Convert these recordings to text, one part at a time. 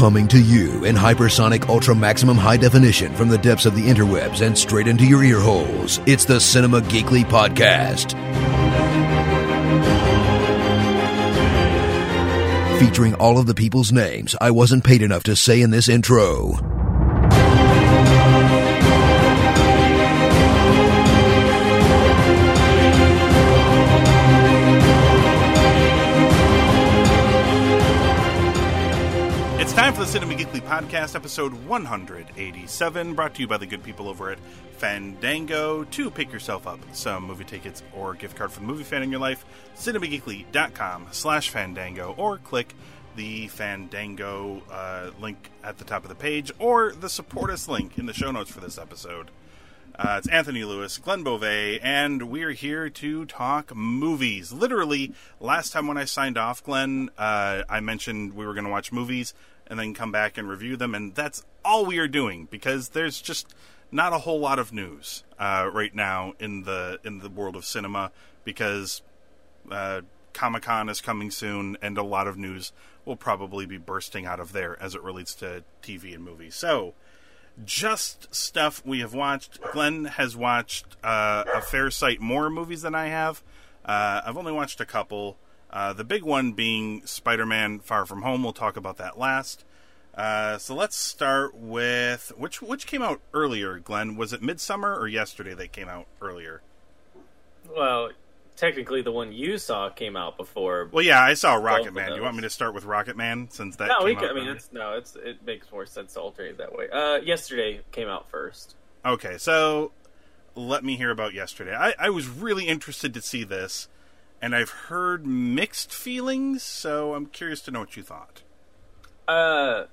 Coming to you in hypersonic ultra maximum high definition from the depths of the interwebs and straight into your ear holes. It's the Cinema Geekly Podcast. Featuring all of the people's names I wasn't paid enough to say in this intro. It's time for the Cinema Geekly Podcast, episode 187, brought to you by the good people over at Fandango. To pick yourself up some movie tickets or gift card for the movie fan in your life, cinemageekly.com slash Fandango, or click the Fandango uh, link at the top of the page, or the support us link in the show notes for this episode. Uh, it's Anthony Lewis, Glenn Beauvais, and we're here to talk movies. Literally, last time when I signed off, Glenn, uh, I mentioned we were going to watch movies and then come back and review them, and that's all we are doing because there's just not a whole lot of news uh, right now in the in the world of cinema because uh, Comic Con is coming soon, and a lot of news will probably be bursting out of there as it relates to TV and movies. So just stuff we have watched. Glenn has watched uh, a fair sight more movies than I have. Uh, I've only watched a couple. Uh, the big one being Spider Man Far From Home. We'll talk about that last. Uh, so let's start with which which came out earlier, Glenn? Was it Midsommar or yesterday that came out earlier? Well, technically, the one you saw came out before. Well, yeah, I saw Rocket Man. Do you want me to start with Rocket Man since that? no, came we out can, I mean, it's no, it's it makes more sense to alternate that way. Uh, yesterday came out first. Okay, so let me hear about yesterday. I, I was really interested to see this, and I've heard mixed feelings, so I'm curious to know what you thought. Uh,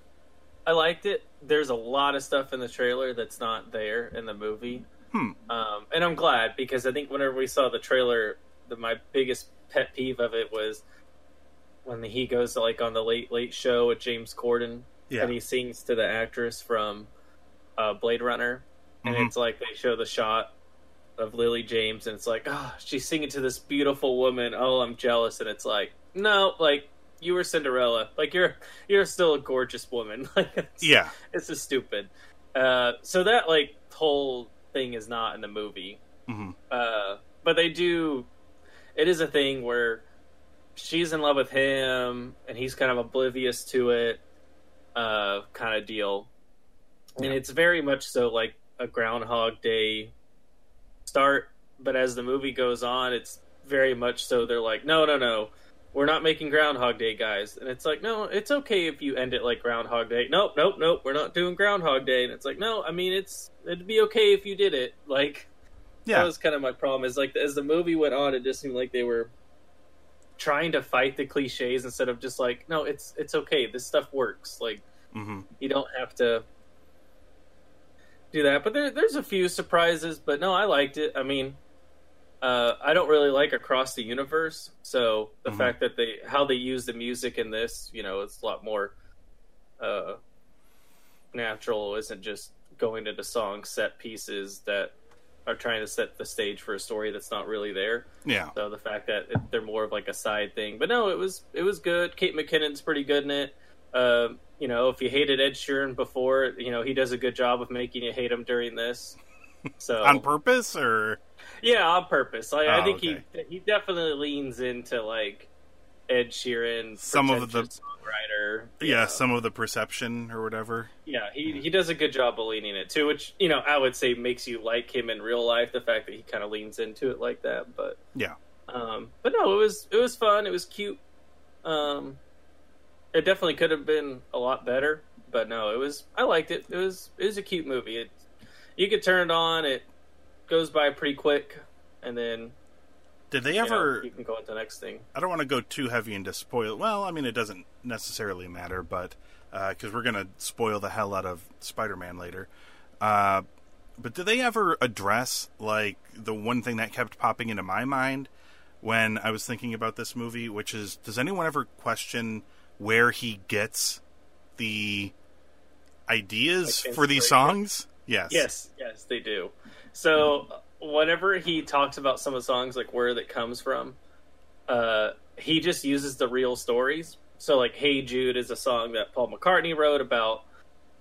I liked it. There's a lot of stuff in the trailer that's not there in the movie. Hmm. Um, and I'm glad because I think whenever we saw the trailer, the, my biggest pet peeve of it was when he goes to, like on the Late Late Show with James Corden Yeah. and he sings to the actress from uh, Blade Runner, and Mhm. it's like they show the shot of Lily James, and it's like, oh, she's singing to this beautiful woman. Oh, I'm jealous, and it's like, no, like you were Cinderella, like you're you're still a gorgeous woman. Like, it's, Yeah. it's just stupid. Uh, so that like whole thing is not in the movie, hmm uh, but they do. It is a thing where she's in love with him, and he's kind of oblivious to it, uh, kind of deal. And it's very much so like a Groundhog Day start, but as the movie goes on, it's very much so they're like, no, no, no, we're not making Groundhog Day, guys. And it's like, no, it's okay if you end it like Groundhog Day. Nope, nope, nope, we're not doing Groundhog Day. And it's like, no, I mean, it's it'd be okay if you did it. Like, Yeah. that was kind of my problem. Is like as the movie went on, it just seemed like they were trying to fight the cliches instead of just like, no, it's it's okay. This stuff works. Like hmm you don't have to do that. But there, there's a few surprises. But no, I liked it. I mean, uh, I don't really like Across the Universe, so the Mhm. fact that they how they use the music in this, you know, it's a lot more uh, natural. Isn't just going into song set pieces that are trying to set the stage for a story that's not really there. Yeah. So the fact that it, they're more of like a side thing, but no, it was it was good. Kate McKinnon's pretty good in it. Um, you know, if you hated Ed Sheeran before, you know he does a good job of making you hate him during this. So On purpose, or yeah, on purpose. Like, I Oh, think okay. he he definitely leans into like Ed Sheeran, Some of the- songwriter. yeah, know. some of the perception or whatever. Yeah, he he does a good job of leaning it too, which you know I would say makes you like him in real life. The fact that he kind of leans into it like that, but Yeah. um, but no, it was it was fun. It was cute. Um, it definitely could have been a lot better, but no, it was. I liked it. It was it was a cute movie. It you could turn it on. It goes by pretty quick, and then Did they you, know, ever? you can go into the next thing. I don't want to go too heavy into spoil. Well, I mean, it doesn't necessarily matter, but because we're gonna spoil the hell out of Spider-Man later. Uh, but did they ever address like the one thing that kept popping into my mind when I was thinking about this movie, which is, does anyone ever question where he gets the ideas Like for these songs? Yes. Yes, yes, they do. So whenever he talks about some of the songs, like where that comes from, uh, he just uses the real stories. so like "Hey Jude" is a song that Paul McCartney wrote about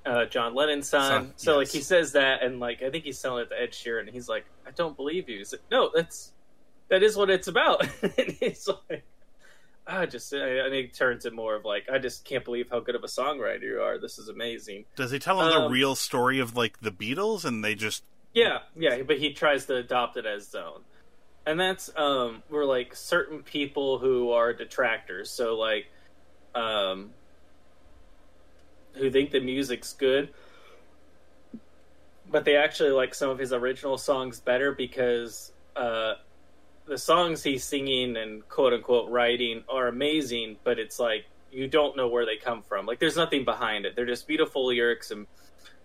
uh, John Lennon's son. Son, so like he says that, and like I think he's selling it to Ed Sheeran, and he's like, "I don't believe you." He's like, "No, that's that is what it's about." and he's like, "I just," I, I think it turns it more of like, "I just can't believe how good of a songwriter you are. This is amazing." Does he tell him the Um, real story of like the Beatles, and they just Yeah, yeah, but he tries to adopt it as his own. And that's um where like certain people who are detractors, so like um who think the music's good, but they actually like some of his original songs better because uh the songs he's singing and quote unquote writing are amazing, but it's like you don't know where they come from. Like there's nothing behind it. They're just beautiful lyrics and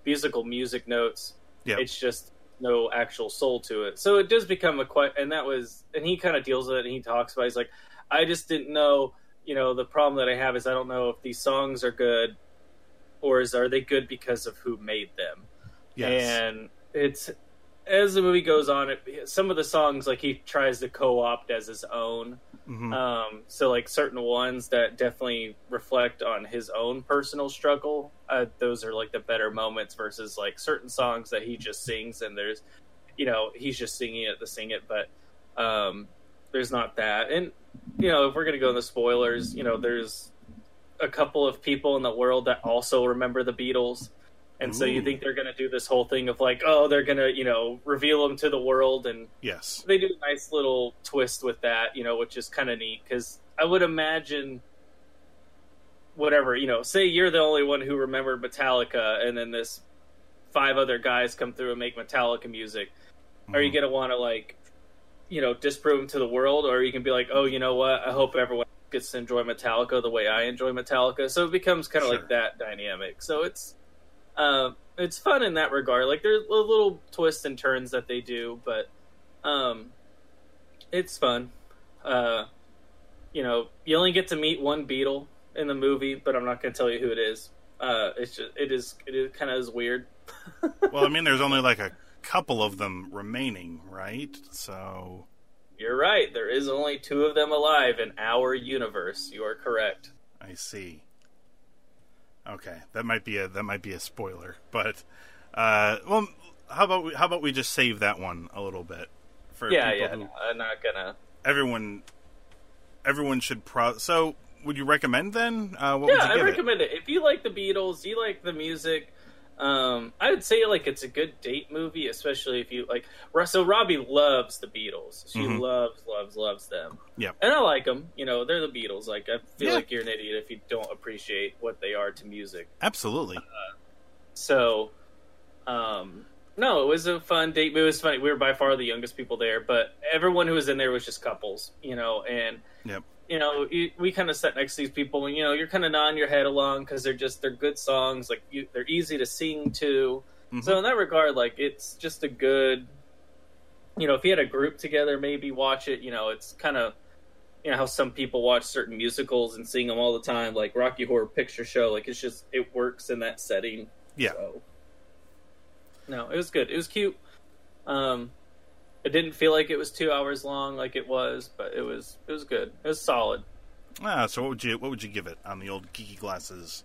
musical music notes. yeah, It's just no actual soul to it. So it does become a quite, and that was, and he kind of deals with it and he talks about. it. He's like, I just didn't know. You know, the problem that I have is I don't know if these songs are good, or is are they good because of who made them? yes, And it's as the movie goes on, it, some of the songs like he tries to co-opt as his own. Mhm. Um, so like certain ones that definitely reflect on his own personal struggle. Uh, those are like the better moments versus like certain songs that he just sings and there's, you know, he's just singing it to sing it, but um, there's not that. And you know, if we're gonna go in the spoilers, you know, there's a couple of people in the world that also remember the Beatles. And so you think they're going to do this whole thing of like, oh, they're going to, you know, reveal them to the world and yes, they do a nice little twist with that, you know, which is kind of neat because I would imagine whatever, you know, say you're the only one who remembered Metallica, and then this five other guys come through and make Metallica music. Are you Mhm. going to want to like, you know, disprove them to the world, or you can be like, oh, you know what? I hope everyone gets to enjoy Metallica the way I enjoy Metallica. So it becomes kind of Sure. like that dynamic. So it's. Uh, it's fun in that regard. Like there's a little twists and turns that they do, but um, it's fun. Uh, you know, you only get to meet one Beatle in the movie, but I'm not going to tell you who it is. Uh, it's just it is it is kind of is weird. well, I mean, there's only like a couple of them remaining, right? So You're right. There is only two of them alive in our universe. You are correct. I see. Okay, that might be a that might be a spoiler, but uh, well, how about we, how about we just save that one a little bit for Yeah, people yeah. who I'm not gonna. everyone everyone should pro. So, would you recommend then? Uh, what would Yeah, you I give it? recommend it. If you like the Beatles, you like the music. Um, I would say like it's a good date movie, especially if you like. So Robbie loves the Beatles. She Mhm. loves, loves, loves them. Yeah, and I like them. You know, they're the Beatles. Like I feel Yeah. like you're an idiot if you don't appreciate what they are to music. Absolutely. So, um, no, it was a fun date. It was funny. We were by far the youngest people there, but everyone who was in there was just couples. You know, and Yep. You know, you, we kind of sat next to these people, and you know, you're kind of nodding your head along because they're just they're good songs. Like you, they're easy to sing to. Mhm. So in that regard, like it's just a good. You know, if you had a group together, maybe watch it. You know, it's kind of. You know how some people watch certain musicals and sing them all the time, like Rocky Horror Picture Show. Like it's just it works in that setting. Yeah. So. No, it was good. It was cute. Um, it didn't feel like it was two hours long, like it was, but it was it was good. It was solid. Ah, so what would you what would you give it on the old geeky glasses?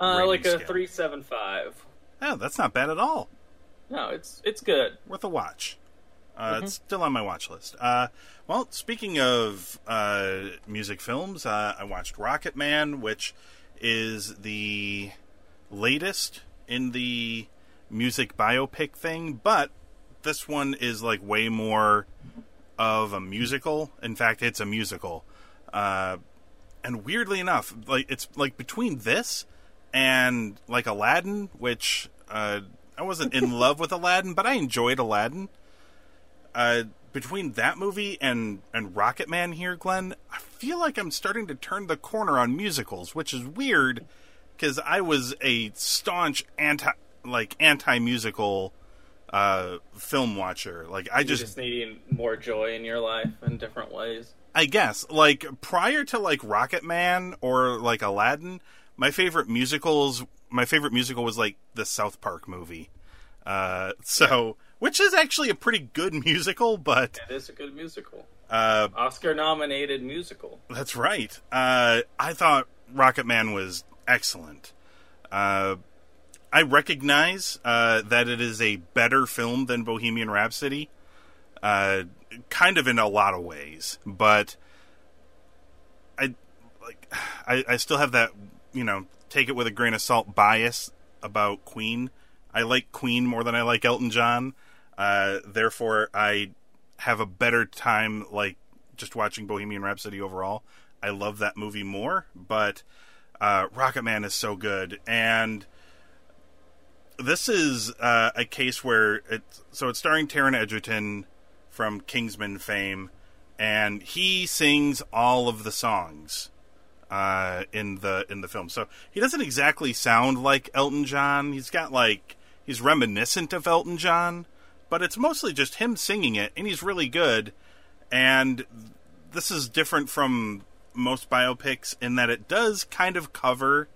Uh, like a scale. three seven five. Oh, that's not bad at all. No, it's it's good. Worth a watch. Uh, Mm-hmm. It's still on my watch list. Uh, well, speaking of uh, music films, uh, I watched Rocket Man, which is the latest in the music biopic thing, but this one is like way more of a musical. In fact, it's a musical. Uh, and weirdly enough, like it's like between this and like Aladdin, which uh, I wasn't in love with Aladdin, but I enjoyed Aladdin. Uh, between that movie and and Rocket Man here, Glenn, I feel like I'm starting to turn the corner on musicals, which is weird because I was a staunch anti like anti musical uh, film watcher. Like I just just needing more joy in your life in different ways. I guess like prior to like Rocket Man or like Aladdin, my favorite musicals, my favorite musical was like the South Park movie. Uh, so which is actually a pretty good musical, but It is a good musical, uh, Oscar nominated musical. that's right. Uh, I thought Rocket Man was excellent. Uh, I recognize uh, that it is a better film than Bohemian Rhapsody, uh, kind of in a lot of ways, but I like I, I still have that you know take it with a grain of salt bias about Queen. I like Queen more than I like Elton John. Uh, therefore, I have a better time like just watching Bohemian Rhapsody overall. I love that movie more, but uh, Rocket Man is so good, and this is uh, a case where it's so it's starring Taron Egerton from Kingsman fame, and he sings all of the songs uh, in the in the film. So he doesn't exactly sound like Elton John. He's got like he's reminiscent of Elton John, but it's mostly just him singing it, and he's really good. And this is different from most biopics in that it does kind of cover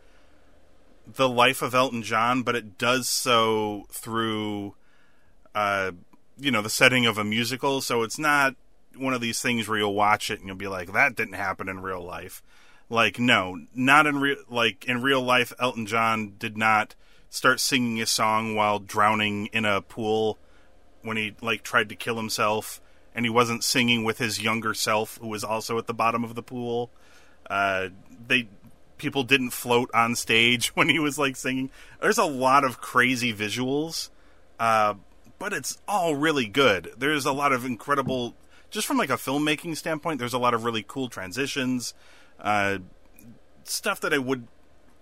the life of Elton John, but it does so through, uh, you know, the setting of a musical. So it's not one of these things where you'll watch it and you'll be like, that didn't happen in real life. Like, no, not in real. Like in real life, Elton John did not start singing a song while drowning in a pool when he like tried to kill himself, and he wasn't singing with his younger self who was also at the bottom of the pool. Uh, they people didn't float on stage when he was like singing. There's a lot of crazy visuals, uh, but it's all really good. There's a lot of incredible, just from like a filmmaking standpoint. There's a lot of really cool transitions, uh, stuff that I would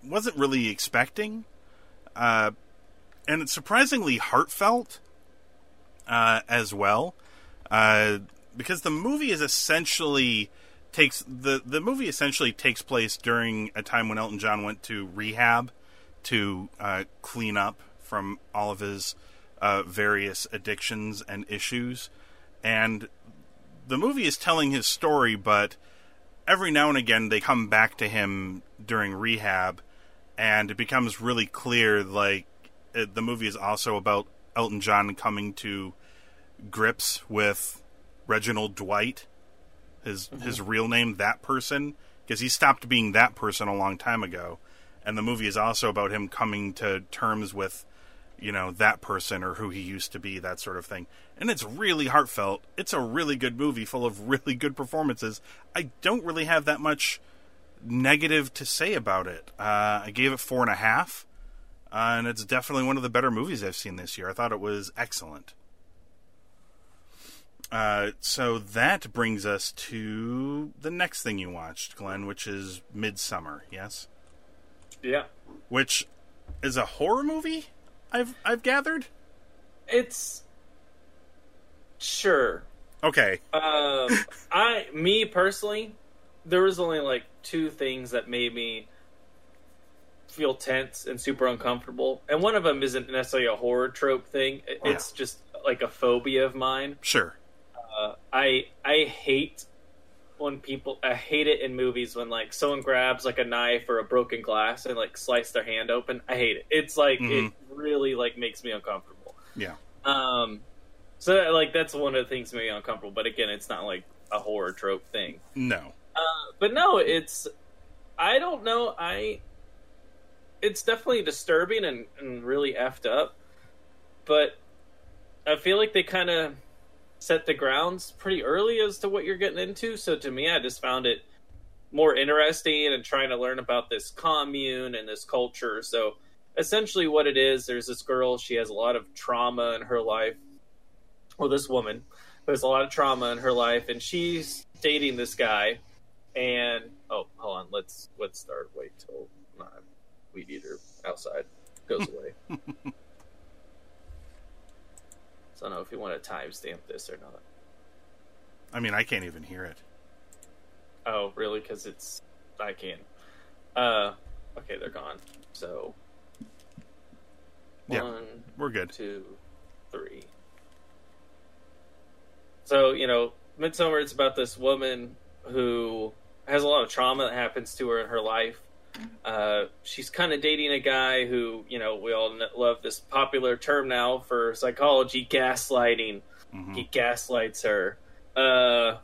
wasn't really expecting, uh, and it's surprisingly heartfelt uh, as well, uh, because the movie is essentially takes the the movie essentially takes place during a time when Elton John went to rehab to uh, clean up from all of his uh, various addictions and issues, and the movie is telling his story, but every now and again they come back to him during rehab, and it becomes really clear like it, the movie is also about Elton John coming to grips with Reginald Dwight his mm-hmm. his real name, that person, because he stopped being that person a long time ago. And the movie is also about him coming to terms with, you know, that person or who he used to be, that sort of thing. And it's really heartfelt. It's a really good movie full of really good performances. I don't really have that much negative to say about it. Uh, I gave it four and a half, uh, and it's definitely one of the better movies I've seen this year. I thought it was excellent. Uh, so that brings us to the next thing you watched, Glenn, which is Midsommar. Yes. Yeah. Which is a horror movie. I've I've gathered. It's sure. Okay. Um, I me personally, there was only like two things that made me feel tense and super uncomfortable, and one of them isn't necessarily a horror trope thing. It's yeah. just like a phobia of mine. Sure. Uh, I I hate when people I hate it in movies when like someone grabs like a knife or a broken glass and like slice their hand open. I hate it. It's like mm-hmm. it really like makes me uncomfortable. Yeah. Um. So like that's one of the things that made me uncomfortable. But again, it's not like a horror trope thing. No. Uh, but no, it's I don't know. I it's definitely disturbing and, and really effed up. But I feel like they kind of set the grounds pretty early as to what you're getting into. So to me, I just found it more interesting and trying to learn about this commune and this culture. So essentially, what it is, there's this girl. She has a lot of trauma in her life. Well, this woman has a lot of trauma in her life, and she's dating this guy. And oh, hold on, let's let's start. Wait till my weed eater outside goes away. I don't know if you want to timestamp this or not. I mean, I can't even hear it. Oh, really? Because it's I can. Uh, okay, they're gone. So yeah, we're good. Two, three. So you know, Midsommar. It's about this woman who has a lot of trauma that happens to her in her life, uh, she's kind of dating a guy who, you know, we all love this popular term now for psychology, gaslighting. Mm-hmm. He gaslights her, uh,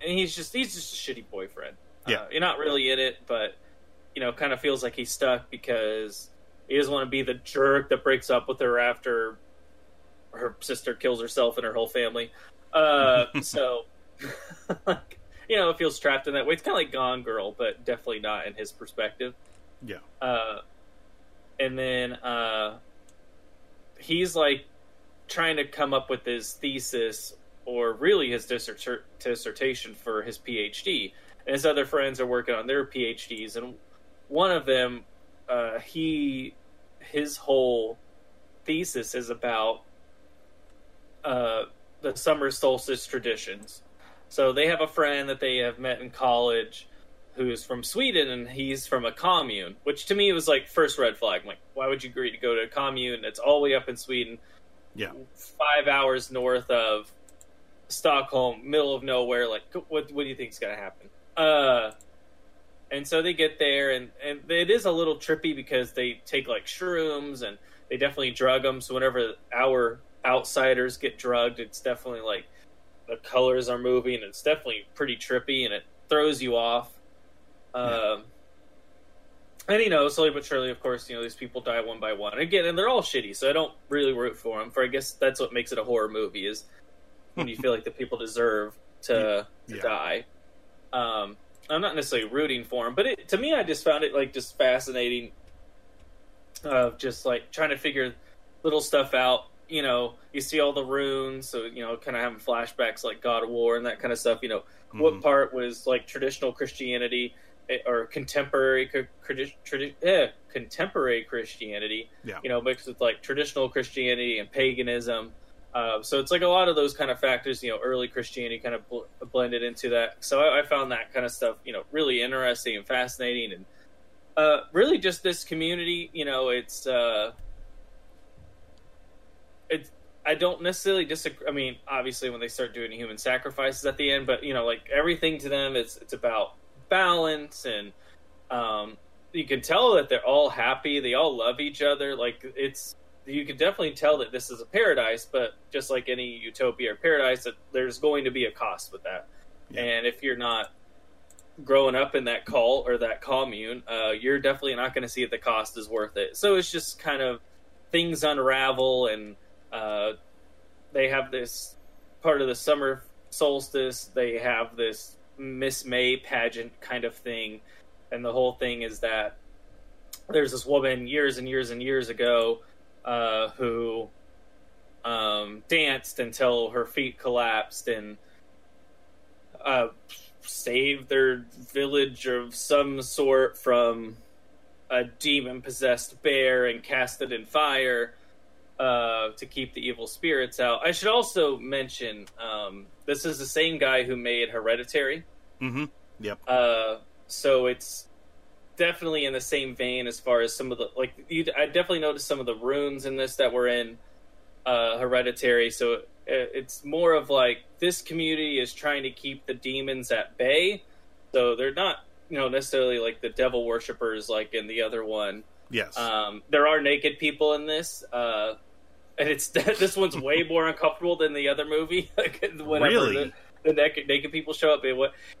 and he's just he's just a shitty boyfriend. Yeah, uh, you're not really in it, but you know, kind of feels like he's stuck because he doesn't want to be the jerk that breaks up with her after her sister kills herself and her whole family. Uh, so, like, you know, it feels trapped in that way. It's kind of like Gone Girl, but definitely not in his perspective. Yeah. Uh, and then uh, he's like trying to come up with his thesis or really his dissert- dissertation for his PhD. And his other friends are working on their PhDs, and one of them, uh, he, his whole thesis is about uh, the summer solstice traditions. So they have a friend that they have met in college who's from Sweden and he's from a commune, which to me was like first red flag. I'm like, why would you agree to go to a commune that's all the way up in Sweden? Yeah. Five hours north of Stockholm, middle of nowhere. Like, what, what do you think is going to happen? Uh, and so they get there, and, and it is a little trippy because they take like shrooms and they definitely drug them. So whenever our outsiders get drugged, it's definitely like the colors are moving. And it's definitely pretty trippy, and it throws you off. Um, and you know, slowly but surely, of course, you know these people die one by one again, and they're all shitty. So I don't really root for them. For I guess that's what makes it a horror movie is when you feel like the people deserve to, to Yeah. die. Um, I'm not necessarily rooting for them, but it, to me, I just found it like just fascinating. Of just like trying to figure little stuff out. You know, you see all the runes, so you know, kind of having flashbacks like God of War and that kind of stuff. You know, what Mhm. part was like traditional Christianity eh, or contemporary tradi- tradi- eh, contemporary Christianity? Yeah. You know, mixed with like traditional Christianity and paganism. Uh, so it's like a lot of those kind of factors. You know, early Christianity kind of bl- blended into that. So I, I found that kind of stuff, you know, really interesting and fascinating, and uh, really just this community. You know, it's. Uh, it's I don't necessarily disagree. I mean, obviously, when they start doing human sacrifices at the end, but you know, like everything to them, it's it's about balance, and um, you can tell that they're all happy. They all love each other. Like it's you can definitely tell that this is a paradise, but just like any utopia or paradise, that there's going to be a cost with that. Yeah. And if you're not growing up in that cult or that commune, uh, you're definitely not going to see that the cost is worth it. So it's just kind of things unravel, and uh, they have this part of the summer solstice. They have this Miss May pageant kind of thing, and the whole thing is that there's this woman years and years and years ago uh, who um, danced until her feet collapsed and uh, saved their village of some sort from a demon possessed bear and cast it in fire uh, to keep the evil spirits out. I should also mention um, this is the same guy who made Hereditary. Mm-hmm. Yep. Uh, so it's definitely in the same vein as far as some of the like. You, I definitely noticed some of the runes in this that were in uh, Hereditary. So it, it's more of like this community is trying to keep the demons at bay. So they're not, you know, necessarily like the devil worshippers like in the other one. Yes. Um, there are naked people in this, uh, and it's this one's way more uncomfortable than the other movie. like whenever Really? the, the naked, naked people show up, it,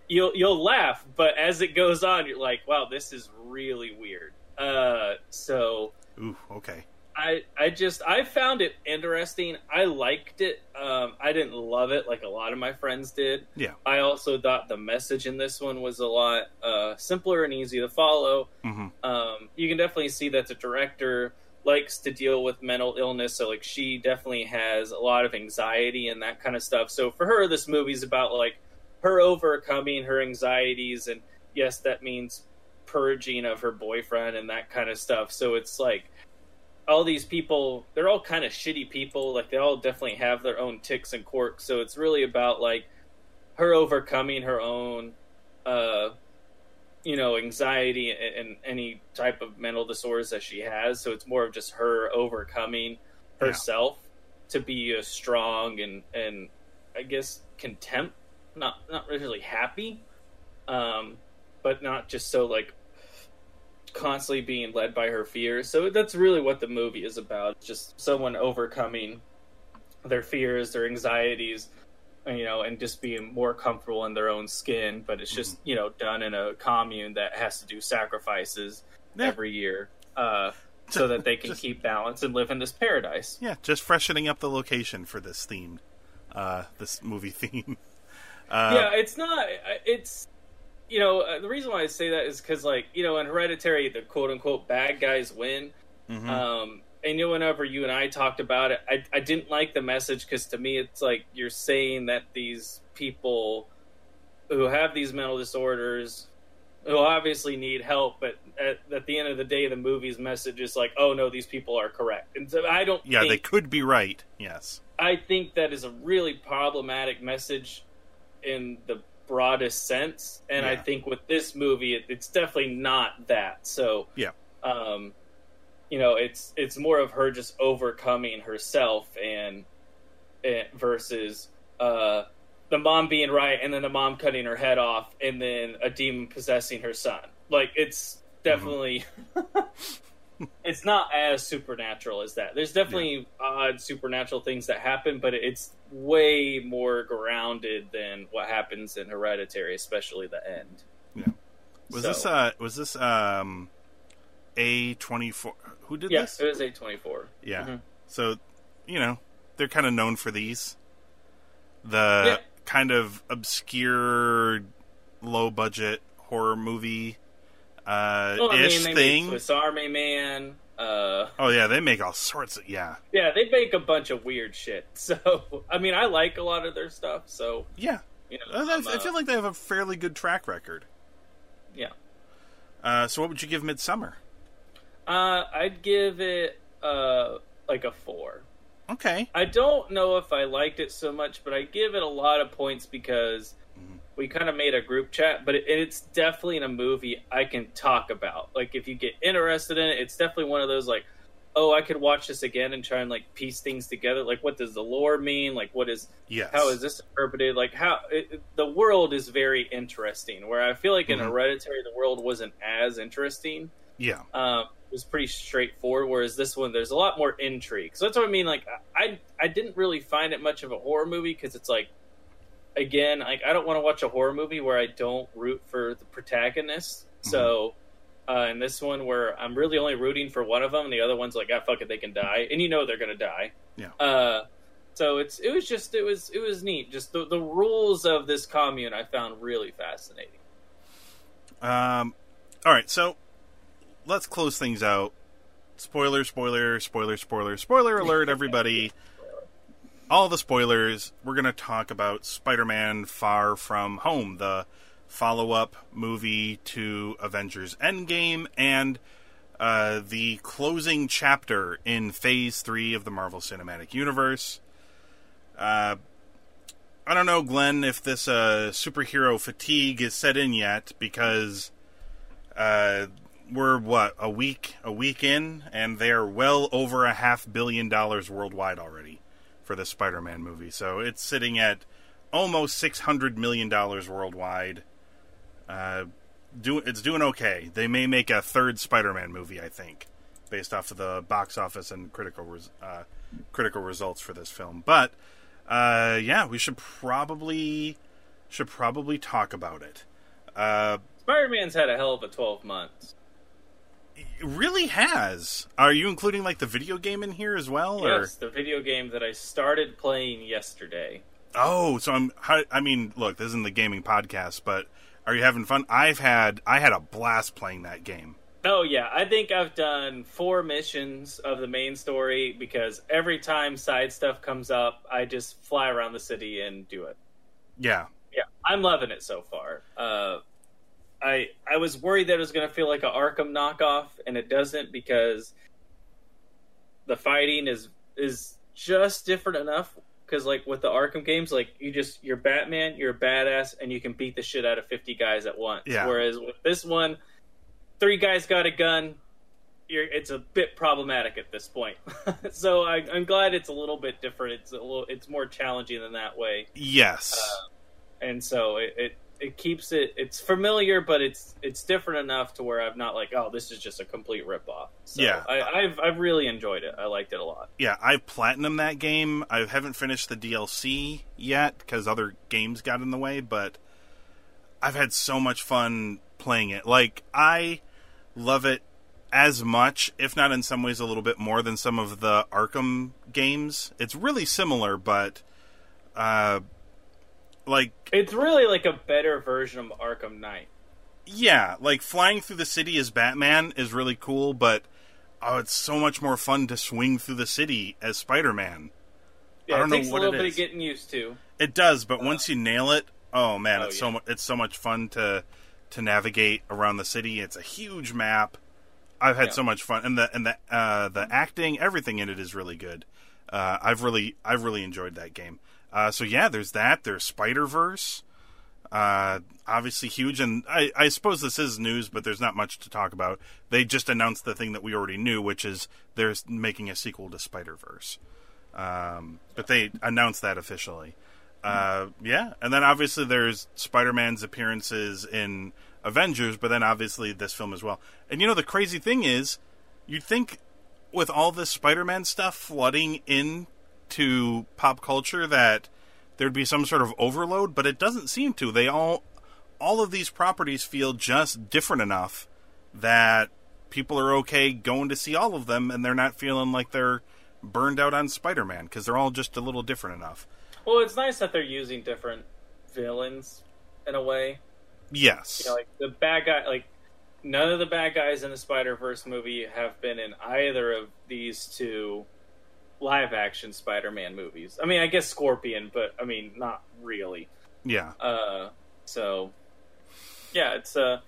you'll you'll laugh, but as it goes on, you're like, wow, this is really weird. Uh, so Ooh. Okay. I I just I found it interesting. I liked it. Um, I didn't love it like a lot of my friends did. Yeah. I also thought the message in this one was a lot uh, simpler and easy to follow. Mm-hmm. Um, you can definitely see that the director likes to deal with mental illness, so like she definitely has a lot of anxiety and that kind of stuff. So for her, this movie's about like her overcoming her anxieties, and yes, that means purging of her boyfriend and that kind of stuff. So it's like all these people they're all kind of shitty people like they all definitely have their own ticks and quirks so it's really about like her overcoming her own uh you know anxiety and, and any type of mental disorders that she has so it's more of just her overcoming Yeah. herself to be a strong and and i guess contempt not not really happy um but not just so like constantly being led by her fears. So that's really what the movie is about. Just someone overcoming their fears, their anxieties, you know, and just being more comfortable in their own skin. But it's just you know done in a commune that has to do sacrifices Yeah. every year, uh, so that they can Just- keep balance and live in this paradise. Yeah, just freshening up the location for this theme, uh, this movie theme. Uh, yeah, it's not. It's you know uh, the reason why I say that is because like you know in Hereditary the quote unquote bad guys win. mhm. Um, you know, whenever you and I talked about it, I, I didn't like the message because to me it's like you're saying that these people who have these mental disorders, who obviously need help, but at, at the end of the day, the movie's message is like, oh no, these people are correct. And so I don't. yeah, they could be right. Yes. I think that is a really problematic message in the broadest sense, and I think with this movie, it, it's definitely not that. So Yeah. um, you know, it's it's more of her just overcoming herself and, and versus uh, the mom being right and then the mom cutting her head off and then a demon possessing her son. Like it's definitely it's not as supernatural as that. There's definitely odd supernatural things that happen, but it's way more grounded than what happens in Hereditary, especially the end. Yeah. Was So- this uh was this um A twenty four who did this? Yes, this? it was A24. Yeah. Mhm. So, you know, they're kind of known for these. The Yeah. kind of obscure low budget horror movie uh Well, I mean, ish they thing. Swiss Army Man. Uh, Oh yeah, they make all sorts of yeah. yeah, they make a bunch of weird shit. So, I mean, I like a lot of their stuff. So, Yeah. you know, I, I feel uh, like they have a fairly good track record. yeah. Uh, so what would you give Midsommar? Uh, I'd give it uh like a four. Okay. I don't know if I liked it so much, but I give it a lot of points because Mm-hmm. we kind of made a group chat. But it, it's definitely in a movie I can talk about. Like if you get interested in it, it's definitely one of those like, oh, I could watch this again and try and like piece things together. Like what does the lore mean? Like what is Yes. how is this interpreted? Like how it, the world is very interesting. Where I feel like in Mhm. Hereditary the world wasn't as interesting Yeah. um, was pretty straightforward. Whereas this one, there's a lot more intrigue. So that's what I mean. Like I, I didn't really find it much of a horror movie because it's like, again, like I don't want to watch a horror movie where I don't root for the protagonist. So. Uh, in this one, where I'm really only rooting for one of them, and the other one's like, "Ah, fuck it, they can die," and you know they're gonna die. Yeah. Uh, so it's it was just it was it was neat. Just the the rules of this commune I found really fascinating. Um, all right, so let's close things out. Spoiler, spoiler, spoiler, spoiler, spoiler alert, everybody. All the spoilers. We're going to talk about Spider Man Far From Home, the follow up movie to Avengers Endgame, and uh, the closing chapter in Phase 3 of the Marvel Cinematic Universe. Uh, I don't know, Glenn, if this uh, superhero fatigue is set in yet because uh, we're what a week a week in, and they're well over a half billion dollars worldwide already for the Spider-Man movie. So it's sitting at almost six hundred million dollars worldwide. Uh, do it's doing okay. They may make a third Spider-Man movie, I think, based off of the box office and critical res- uh, critical results for this film. But uh, yeah, we should probably should probably talk about it. Uh, Spider Man's had a hell of a twelve months. Really has. Are you including like the video game in here as well? Or? Yes, the video game that I started playing yesterday. Oh, so I'm. I mean, look, this isn't the gaming podcast, but are you having fun? I've had. I had a blast playing that game. Oh yeah, I think I've done four missions of the main story because every time side stuff comes up, I just fly around the city and do it. Yeah, Yeah, I'm loving it so far. Uh, I I was worried that it was going to feel like an Arkham knockoff, and it doesn't because the fighting is is just different enough. Because like with the Arkham games, like you just you're Batman, you're a badass, and you can beat the shit out of fifty guys at once. Yeah. Whereas with this one, three guys got a gun. You're, it's a bit problematic at this point. so I, I'm glad it's a little bit different. It's a little, it's more challenging than that way yes, uh, and so it, it it keeps it it's familiar, but it's it's different enough to where I'm not like, oh, this is just a complete ripoff. So Yeah. I, I've I've really enjoyed it. I liked it a lot. Yeah, I've platinum that game. I haven't finished the DLC yet because other games got in the way, but I've had so much fun playing it. Like I love it as much, if not in some ways a little bit more than some of the Arkham games. It's really similar, but uh like It's really like a better version of Arkham Knight. yeah, like flying through the city as Batman is really cool, but oh, it's so much more fun to swing through the city as Spider-Man. Yeah, I don't it know takes what a little it bit of getting used to. It does, but once you nail it, oh man, Oh, it's so mu- it's so much fun to to navigate around the city. It's a huge map. I've had Yeah. so much fun, and the and the uh, the acting, everything in it is really good. Uh, I've really I've really enjoyed that game. Uh, so yeah, there's that. There's Spider Verse, uh, obviously huge, and I, I suppose this is news, but there's not much to talk about. They just announced the thing that we already knew, which is they're making a sequel to Spider Verse. Um, but they announced that officially. Uh, yeah, and then obviously there's Spider-Man's appearances in Avengers, but then obviously this film as well. And you know the crazy thing is, you'd think with all this Spider-Man stuff flooding into pop culture that there'd be some sort of overload, but it doesn't seem to. They all all of these properties feel just different enough that people are okay going to see all of them and they're not feeling like they're burned out on Spider-Man because they're all just a little different enough. Well, it's nice that they're using different villains in a way. Yes. You know, like the bad guy, like none of the bad guys in the Spider Verse movie have been in either of these two live action Spider Man movies. I mean, I guess Scorpion, but I mean, not really. yeah. Uh, so yeah, it's uh,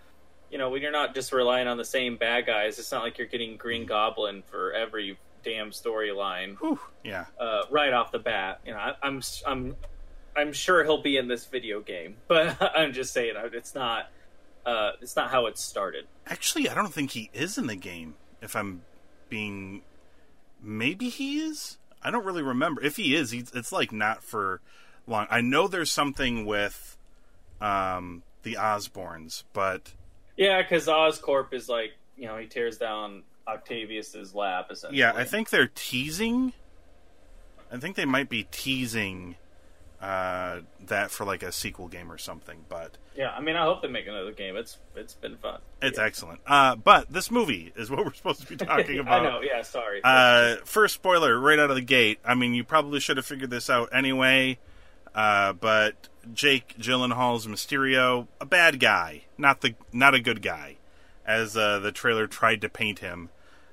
you know, when you're not just relying on the same bad guys, it's not like you're getting Green Goblin for every damn storyline Yeah. uh, right off the bat. You know, I, I'm I'm I'm sure he'll be in this video game, but I'm just saying uh, it's not uh, it's not how it started. Actually, I don't think he is in the game. If I'm being, maybe he is. I don't really remember. If he is, he's, it's like not for long. I know there's something with um, the Osborns, but Yeah, because Oscorp is like you know he tears down Octavius's lab essentially. yeah, I think they're teasing. I think they might be teasing uh, that for like a sequel game or something. But Yeah, I mean, I hope they make another game. It's it's been fun. it's excellent. Uh, but this movie is what we're supposed to be talking about. I know. Yeah, sorry. Uh, first spoiler right out of the gate. I mean, you probably should have figured this out anyway. Uh, but Jake Gyllenhaal's Mysterio, a bad guy, not the not a good guy, as uh, the trailer tried to paint him.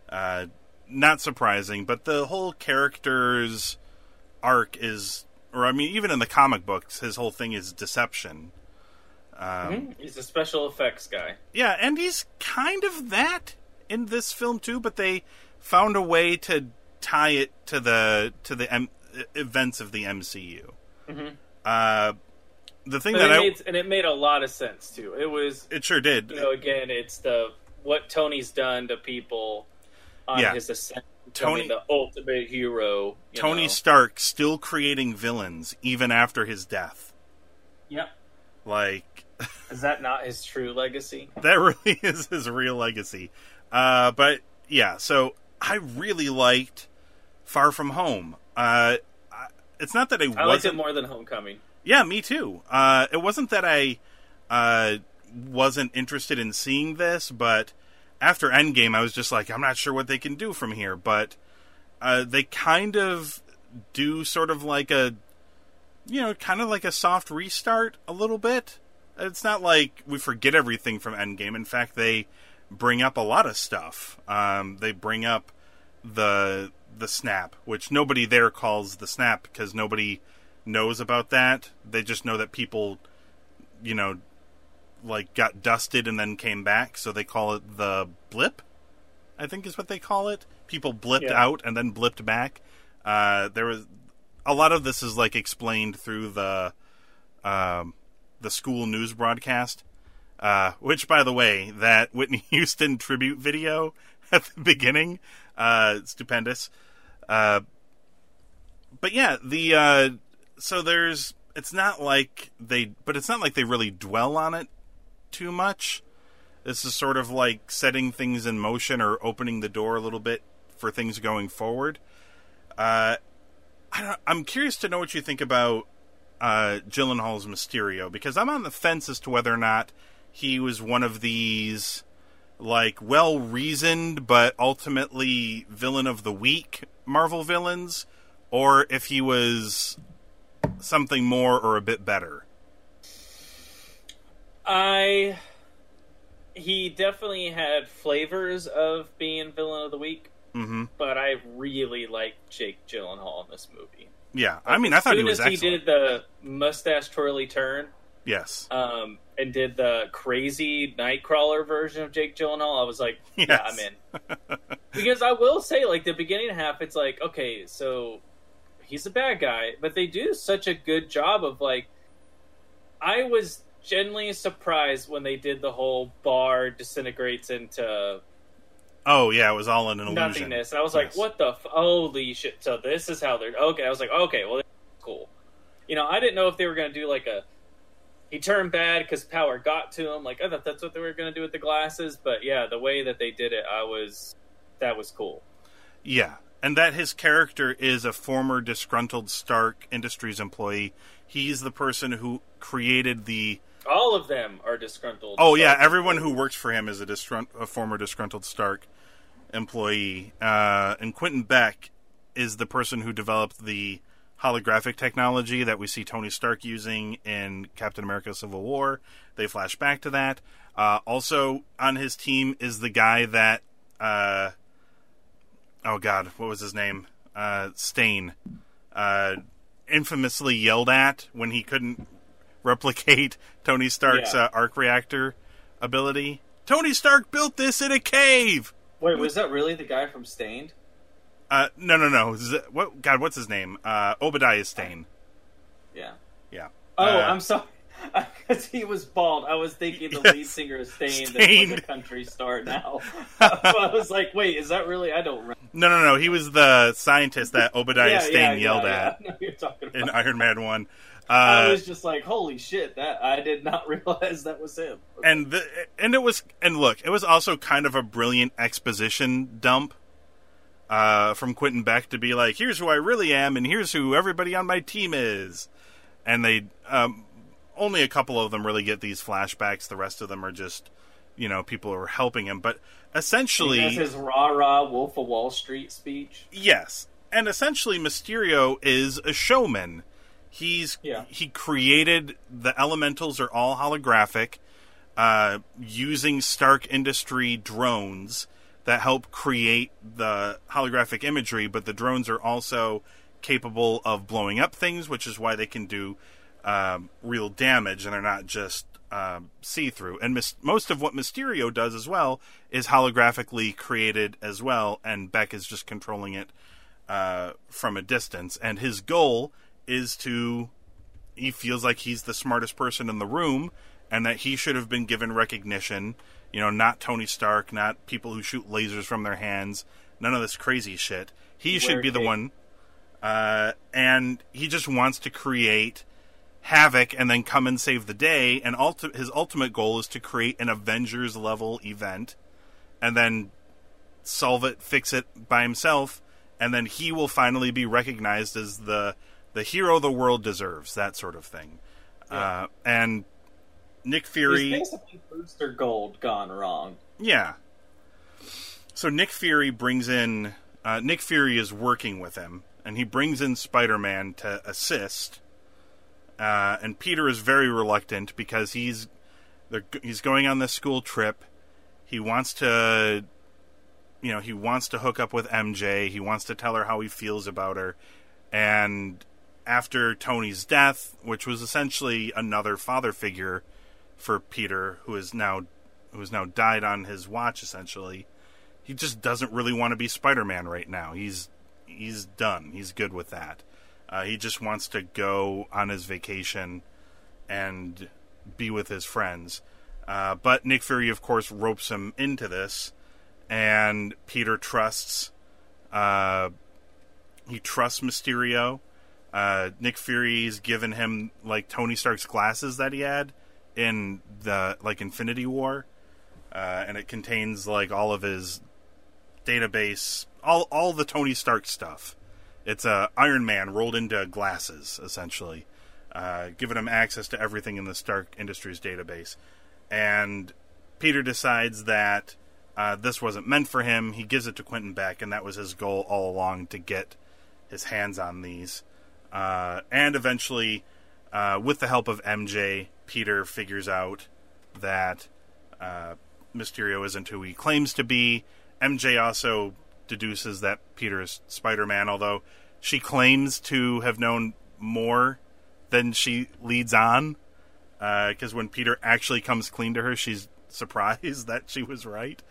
Uh, not surprising, but the whole character's arc is, or I mean, even in the comic books, his whole thing is deception. Mhm. He's a special effects guy. Yeah, and he's kind of that in this film too, but they found a way to tie it to the to the M- events of the MCU. Uh, the thing But that I made, and it made a lot of sense too. It was it sure did. you know again it's the what Tony's done to people on Yeah. his ascent, Tony- the ultimate hero. Tony know. Stark still creating villains even after his death. Yep. Like Is that not his true legacy? that really is his real legacy. Uh, but yeah, so I really liked Far From Home. Uh, I- it's not that I, I liked wasn't it more than Homecoming. Yeah, me too. Uh, it wasn't that I uh, wasn't interested in seeing this, but after Endgame, I was just like, I'm not sure what they can do from here. But uh, they kind of do sort of like a, you know, kind of like a soft restart a little bit. It's not like we forget everything from Endgame. In fact, they bring up a lot of stuff. Um, they bring up the the snap, which nobody there calls the snap because nobody knows about that. They just know that people, you know, like got dusted and then came back, so they call it the blip. I think is what they call it. People blipped Yeah. out and then blipped back. Uh, there was a lot of this is like explained through the um, the school news broadcast. Uh, which, by the way, that Whitney Houston tribute video at the beginning, uh, stupendous. Uh, but yeah, the uh, so there's it's not like they, but it's not like they really dwell on it too much. This is sort of like setting things in motion or opening the door a little bit for things going forward. Uh, I I'm curious to know what you think about uh, Gyllenhaal's Mysterio because I'm on the fence as to whether or not he was one of these like well reasoned but ultimately villain of the week Marvel villains, or if he was something more or a bit better. I he definitely had flavors of being villain of the week, hmm but I really like Jake Gyllenhaal in this movie. Yeah, I mean, I thought he was as he did the mustache twirly turn Yes, um, and did the crazy Nightcrawler version of Jake Gyllenhaal, I was like, yeah, I'm in. because I will say, like the beginning half, it's like, okay, so he's a bad guy, but they do such a good job of like. I was genuinely surprised when they did the whole bar disintegrates into Oh yeah, it was all in an illusion. nothingness, and I was like, Yes. "What the f- holy shit!" So this is how they're okay. I was like, "Okay, well, cool." You know, I didn't know if they were going to do like a he turned bad because power got to him. Like I thought that's what they were going to do with the glasses, but yeah, the way that they did it, I was that was cool. Yeah, and that his character is a former disgruntled Stark Industries employee. He's the person who created the. All of them are disgruntled. Oh yeah, everyone who works for him is a, disgrunt- a former disgruntled Stark employee. Uh, and Quentin Beck is the person who developed the holographic technology that we see Tony Stark using in Captain America: Civil War. They flash back to that. Uh, also on his team is the guy that. Uh, oh God, what was his name? Uh, Stane. Uh, infamously yelled at when he couldn't replicate Tony Stark's Yeah. uh, arc reactor ability. Tony Stark built this in a cave. Wait, was that really the guy from Staind? Uh, no, no, no. Z- what? God, what's his name? Uh, Obadiah Stane. Yeah. Yeah. Oh, Uh, I'm sorry. Because he was bald, I was thinking the Yes. lead singer of Stain, that's Staind. like a country star now. I was like, wait, is that really? I don't remember. No, no, no. He was the scientist that Obadiah yeah, Stane yeah, yelled yeah, at Yeah. I you're talking about. in Iron Man One. I Uh, was just like, holy shit! That I did not realize that was him. and the, and it was and look, it was also kind of a brilliant exposition dump uh, from Quentin Beck to be like, here's who I really am, and here's who everybody on my team is, and they um, only a couple of them really get these flashbacks. The rest of them are just you know people who are helping him, but essentially That's his rah rah Wolf of Wall Street speech. Yes, and essentially Mysterio is a showman. He's Yeah. he created the elementals are all holographic, uh, using Stark Industry drones that help create the holographic imagery. But the drones are also capable of blowing up things, which is why they can do um, real damage, and they're not just um, see through. And mis- most of what Mysterio does as well is holographically created as well, and Beck is just controlling it uh, from a distance. And his goal is to. He feels like he's the smartest person in the room, and that he should have been given recognition. You know, not Tony Stark, not people who shoot lasers from their hands, none of this crazy shit. He should Wear be the one. Uh, and he just wants to create havoc and then come and save the day. And ulti- his ultimate goal is to create an Avengers level event and then solve it, fix it by himself, and then he will finally be recognized as the the hero the world deserves. That sort of thing. Uh, and Nick Fury, He's basically Booster Gold gone wrong. yeah. So Nick Fury brings in uh, Nick Fury is working with him, and he brings in Spider Man to assist. Uh, and Peter is very reluctant because he's he's going on this school trip. He wants to, you know, he wants to hook up with MJ. He wants to tell her how he feels about her. And after Tony's death, which was essentially another father figure for Peter, who is now who has now died on his watch, essentially, he just doesn't really want to be Spider-Man right now. He's he's done. He's good with that. Uh, he just wants to go on his vacation and be with his friends. Uh, but Nick Fury, of course, ropes him into this, and Peter trusts. Uh, he trusts Mysterio Uh, Nick Fury's given him like Tony Stark's glasses that he had in the like Infinity War, uh, and it contains like all of his database, all all the Tony Stark stuff. It's a Iron Man rolled into glasses, essentially, uh, giving him access to everything in the Stark Industries database. And Peter decides that uh, this wasn't meant for him. He gives it to Quentin Beck, and that was his goal all along to get his hands on these. Uh, and eventually, uh, with the help of MJ, Peter figures out that uh, Mysterio isn't who he claims to be. MJ also deduces that Peter is Spider Man, although she claims to have known more than she leads on. Because when Peter actually comes clean to her, she's surprised that she was right.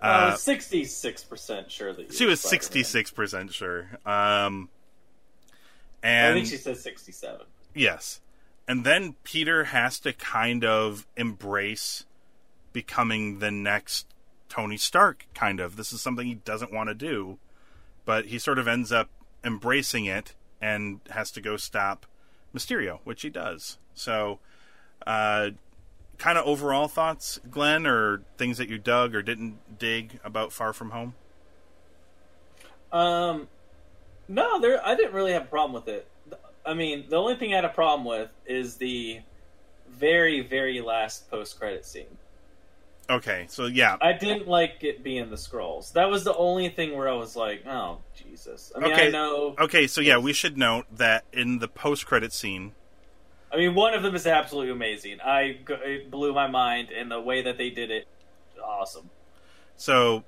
I was sixty-six percent sure that She was sixty-six percent sure. Um, and I think she said sixty-seven. Yes. And then Peter has to kind of embrace becoming the next Tony Stark, kind of. This is something he doesn't want to do, but he sort of ends up embracing it and has to go stop Mysterio, which he does. So, uh, kind of overall thoughts, Glenn, or things that you dug or didn't dig about Far From Home? Um, no, there. I didn't really have a problem with it. I mean, the only thing I had a problem with is the very, very last post-credit scene. Okay, so yeah, I didn't like it being the Skrulls. That was the only thing where I was like, "Oh Jesus!" I mean, Okay. I know. okay, so yeah, we should note that in the post-credit scene, I mean, one of them is absolutely amazing. I it blew my mind, and the way that they did it, awesome. So,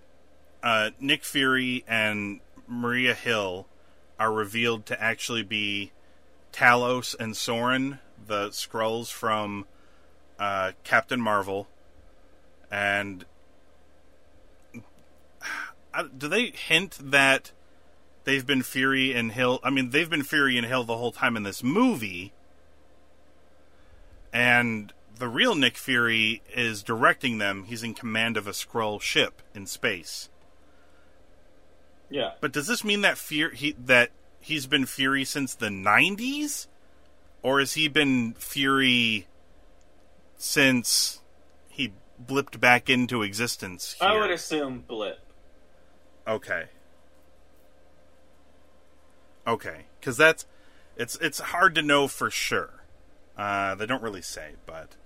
uh, Nick Fury and Maria Hill are revealed to actually be Talos and Soren, the Skrulls from uh, Captain Marvel. And do they hint that they've been Fury and Hill? I mean, they've been Fury and Hill the whole time in this movie. And the real Nick Fury is directing them. He's in command of a Skrull ship in space. Yeah. But does this mean that Fury he, that he's been Fury since the '90s, or has he been Fury since blipped back into existence? Here? I would assume blip. Okay. Okay, because that's it's it's hard to know for sure. Uh, they don't really say, but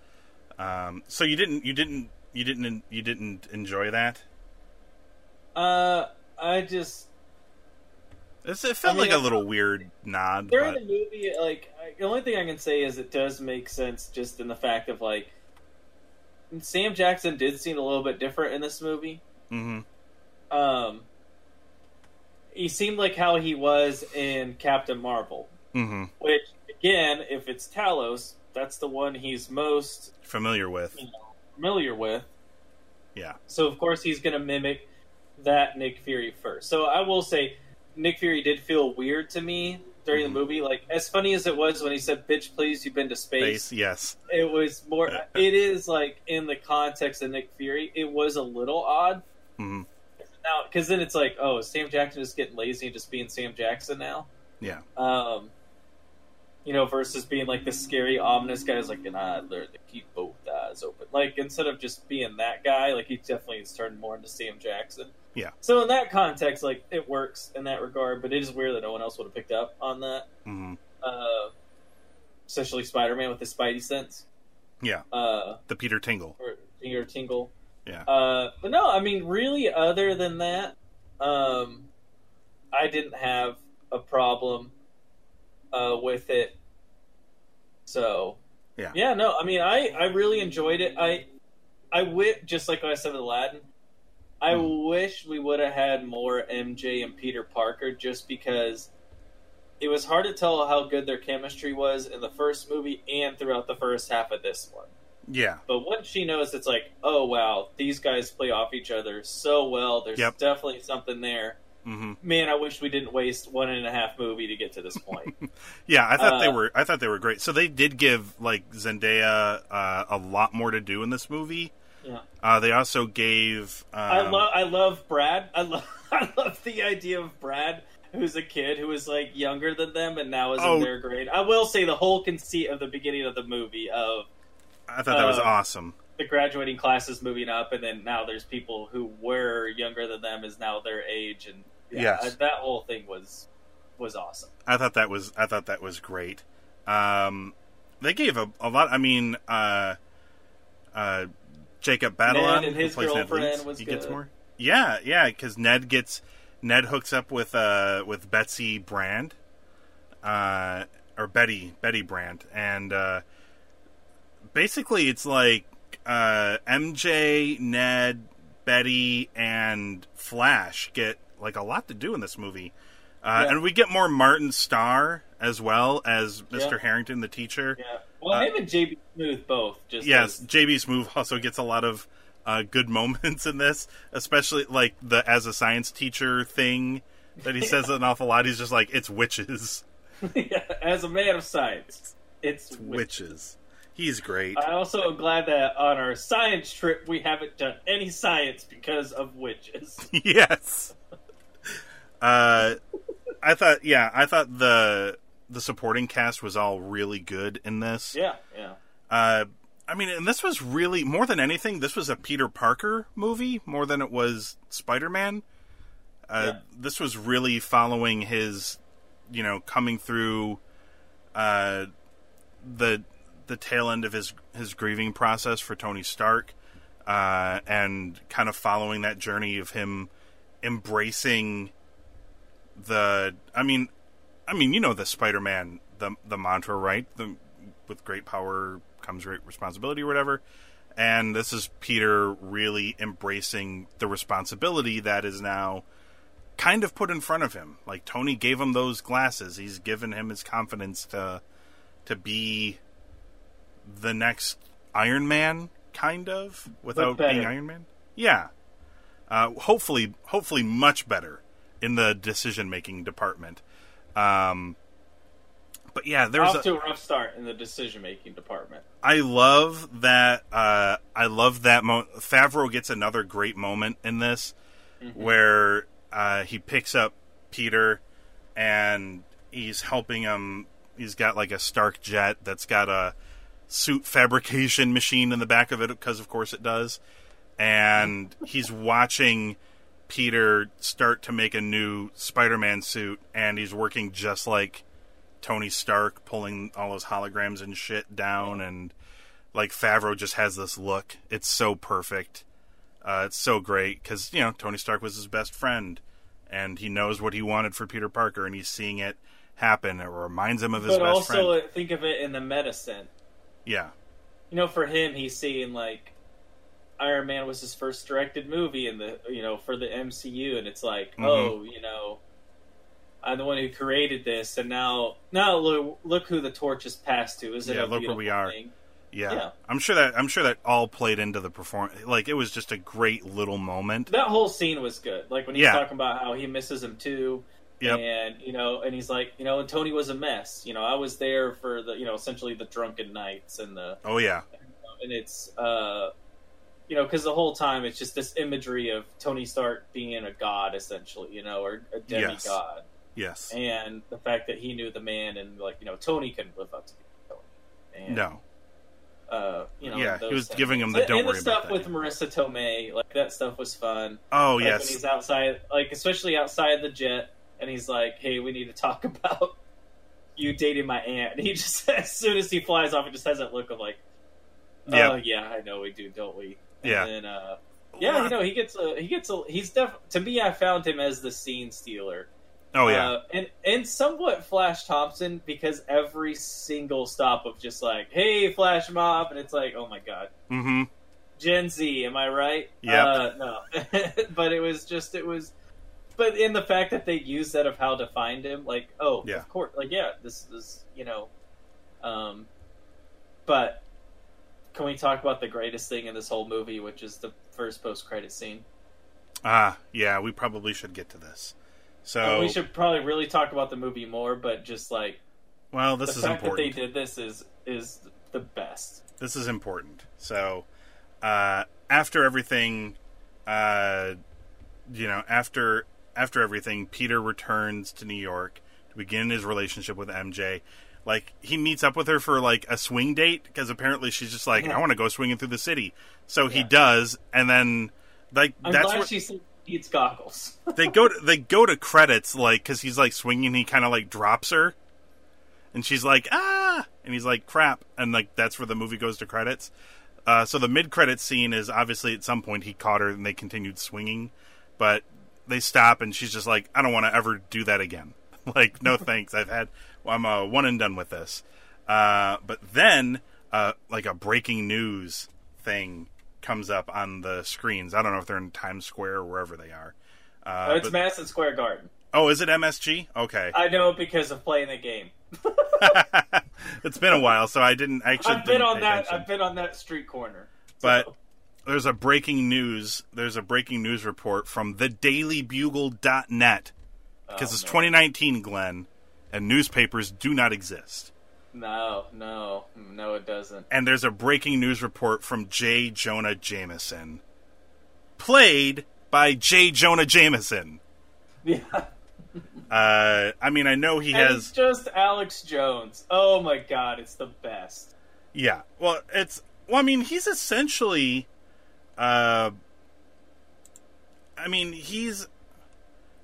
um, so you didn't you didn't you didn't you didn't enjoy that. Uh, I just It's, it felt I mean, like a little weird nod. during But, the movie, like I, the only thing I can say is it does make sense just in the fact of like Sam Jackson did seem a little bit different in this movie. hmm Um, he seemed like how he was in Captain Marvel, hmm which again, if it's Talos, that's the one he's most Familiar with, familiar with. yeah. So of course he's going to mimic that Nick Fury first. So I will say, Nick Fury did feel weird to me during Mhm. the movie. Like as funny as it was when he said, "Bitch, please, you've been to space." Space, yes. It was more. it is like in the context of Nick Fury, it was a little odd. hmm Now, because then it's like, oh, Sam Jackson just getting lazy and just being Sam Jackson now? Yeah. Um, you know, versus being like the scary, ominous guy who's like, and I learned to keep both eyes open. Like, instead of just being that guy, like, he definitely has turned more into Sam Jackson. Yeah. So, in that context, like, it works in that regard, but it is weird that no one else would have picked up on that. hmm Uh, especially Spider Man with his Spidey sense. Yeah. Uh, The Peter Tingle. or Finger Tingle. Yeah. Uh, but no, I mean, really, other than that, um, I didn't have a problem uh, with it. So, Yeah. yeah, no, I mean, I, I really enjoyed it. I, I wi- just like I said with Aladdin, I wish we would have had more MJ and Peter Parker, just because it was hard to tell how good their chemistry was in the first movie and throughout the first half of this one. Yeah. But once she knows, it's like, oh wow, these guys play off each other so well. There's Yep. definitely something there. hmm Man, I wish we didn't waste one and a half movie to get to this point. Yeah, I thought they Uh, were. I thought they were great. So they did give like Zendaya uh, a lot more to do in this movie. Yeah. Uh, they also gave. Um, I love, I love Brad. I love, I love the idea of Brad who's a kid who was like younger than them and now is Oh. in their grade. I will say the whole conceit of the beginning of the movie of I thought that was Uh, awesome. the graduating class is moving up, and then now there's people who were younger than them is now their age, and yeah, Yes. that whole thing was was awesome. I thought that was I thought that was great. Um, they gave a, a lot. I mean, uh, uh, Jacob Batalon, Ned and his plays Ned girlfriend was he gets more. Yeah, yeah, because Ned gets Ned hooks up with uh with Betsy Brant, uh, or Betty Betty Brant, and uh, basically it's like uh, MJ, Ned, Betty, and Flash get like a lot to do in this movie. Uh, Yeah. And we get more Martin Starr as well as Mr. Yeah. Harrington, the teacher. Yeah, well, Uh, him and JB Smoove both. Just Yes, as- JB Smoove also gets a lot of uh, good moments in this, especially like the as a science teacher thing that he says an awful lot. He's just like, it's witches. yeah, as a man of science, it's witch. Witches. He's great. I also am glad that on our science trip we haven't done any science because of witches. yes. Uh, I thought, yeah, I thought the the supporting cast was all really good in this. yeah, yeah. Uh, I mean, and this was really more than anything. This was a Peter Parker movie more than it was Spider Man. Uh, Yeah. This was really following his, you know, coming through uh, the the tail end of his his grieving process for Tony Stark, uh, and kind of following that journey of him embracing the. I mean, I mean, you know the Spider-Man the the mantra, right? The with great power comes great responsibility, or whatever. And this is Peter really embracing the responsibility that is now kind of put in front of him. Like Tony gave him those glasses. He's given him his confidence to to be the next Iron Man, kind of, without being Iron Man. Yeah. Uh, hopefully, hopefully, much better in the decision making department. Um, but yeah, there's Off a, to a rough start in the decision making department. I love that. Uh, I love that. Mo- Favreau gets another great moment in this, where uh, he picks up Peter, and he's helping him. He's got like a Stark jet that's got a suit fabrication machine in the back of it, because of course it does. And he's watching Peter start to make a new Spider-Man suit, and he's working just like Tony Stark pulling all those holograms and shit down, and like Favreau just has this look. It's so perfect. Uh, it's so great because you know Tony Stark was his best friend, and he knows what he wanted for Peter Parker, and he's seeing it happen. It reminds him of his But best also friend. think of it in the medicine. Yeah, You know, for him, he's seeing like Iron Man was his first directed movie in the you know for the MCU, and it's like, Mhm. oh, you know, I'm the one who created this, and now now look, look who the torch is passed to. Is it Yeah, look where we are. yeah, Yeah. I'm sure that I'm sure that all played into the performance. Like it was just a great little moment. That whole scene was good. Like when he's Yeah. talking about how he misses him too. Yep. And you know, and he's like, you know, and Tony was a mess. You know, I was there for the, you know, essentially the drunken nights and the, Oh yeah, and it's, uh, you know, because the whole time it's just this imagery of Tony Stark being a god, essentially, you know, or a Yes. demigod, yes, and the fact that he knew the man, and like, you know, Tony couldn't live up to Tony. And, no, Uh, you know, Yeah, he was things. giving him the don't and worry the stuff about with. Marisa Tomei, like that stuff was fun. oh Like, yes, when he's outside, like especially outside the jet, and he's like, "Hey, we need to talk about you dating my aunt." And he just, as soon as he flies off, he just has that look of like, "Oh yeah, I know we do, don't we?" And Yeah. Then, uh, yeah, you know, he gets a, he gets a, he's def. To me, I found him as the scene stealer. oh yeah, Uh, and and somewhat Flash Thompson because every single stop of just like, "Hey, Flash Mob," and it's like, "Oh my god." mm-hmm. Gen Z, am I right? Yeah, Uh, no, but it was just it was, but in the fact that they used that of how to find him, like, oh, Yeah. of course, like, yeah, this is you know, um, but can we talk about the greatest thing in this whole movie, which is the first post credit scene? Ah, yeah, we probably should get to this. So Uh, we should probably really talk about the movie more, but just like well, this the is fact important. that they did this is is the best. this is important. So, uh, after everything, uh, you know, after after everything, Peter returns to New York to begin his relationship with MJ. Like he meets up with her for like a swing date because apparently she's just like, Yeah. I want to go swinging through the city. So he does, and then like I'm that's glad what she needs goggles. they go to they go to credits like because he's like swinging he kind of like drops her. And she's like ah! And he's like crap. And like that's where the movie goes to credits. Uh, so the mid-credit scene is obviously at some point he caught her and they continued swinging. But they stop and she's just like i don't want to ever do that again. Like no thanks i've had i'm uh, one and done with this uh, but then uh, like a breaking news thing comes up on the screens i don't know if they're in times square or wherever they are uh, Oh, it's but- Madison Square Garden. Oh, is it MSG? Okay. I know because of playing the game. it's been a while, so I didn't actually. I've been on that. attention. I've been on that street corner. But So- there's a breaking news. There's a breaking news report from the thedailybugle.net because Oh, it's man. 2019, Glenn, and newspapers do not exist. No, no, no, it doesn't. And there's a breaking news report from J. Jonah Jameson, played by J. Jonah Jameson. Yeah, Uh, I mean, I know he and has. it's just Alex Jones. Oh my god, it's the best. Yeah. Well, it's well. I mean, he's essentially. Uh, I mean, he's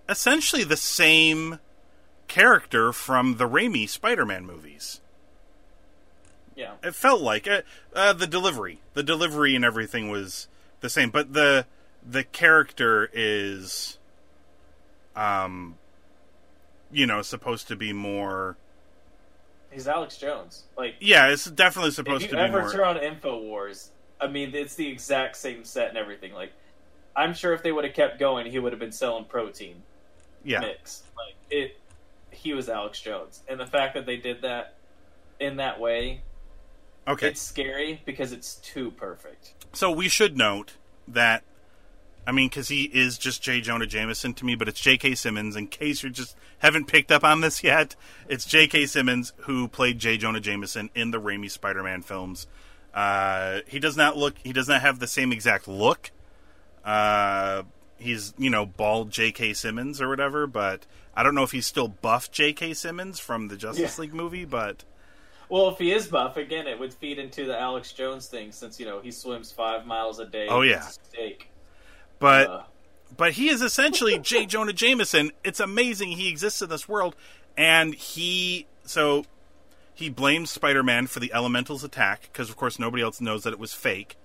essentially the same character from the Raimi Spider-Man movies. Yeah, It felt like uh, uh, the delivery, the delivery, and everything was the same, but the the character is, um, you know, supposed to be more. he's Alex Jones. Like, Yeah, it's definitely supposed to be If you ever more. turn on Infowars, I mean, it's the exact same set and everything. Like, I'm sure if they would have kept going, he would have been selling protein yeah. mix. Like it, he was Alex Jones, and the fact that they did that in that way, Okay. it's scary because it's too perfect. So we should note that, I mean, because he is just J. Jonah Jameson to me, but it's J.K. Simmons. In case you just haven't picked up on this yet, it's J.K. Simmons who played J. Jonah Jameson in the Raimi Spider-Man films. Uh, he does not look. He does not have the same exact look. Uh, he's you know bald J.K. Simmons or whatever, but I don't know if he's still buff J.K. Simmons from the Justice Yeah. League movie, but. Well, if he is buff, again, it would feed into the Alex Jones thing, since you know he swims five miles a day. Oh, yeah. steak. But Uh, but he is essentially J. Jonah Jameson. It's amazing he exists in this world, and he so he blames Spider-Man for the Elementals' attack because, of course, nobody else knows that it was fake.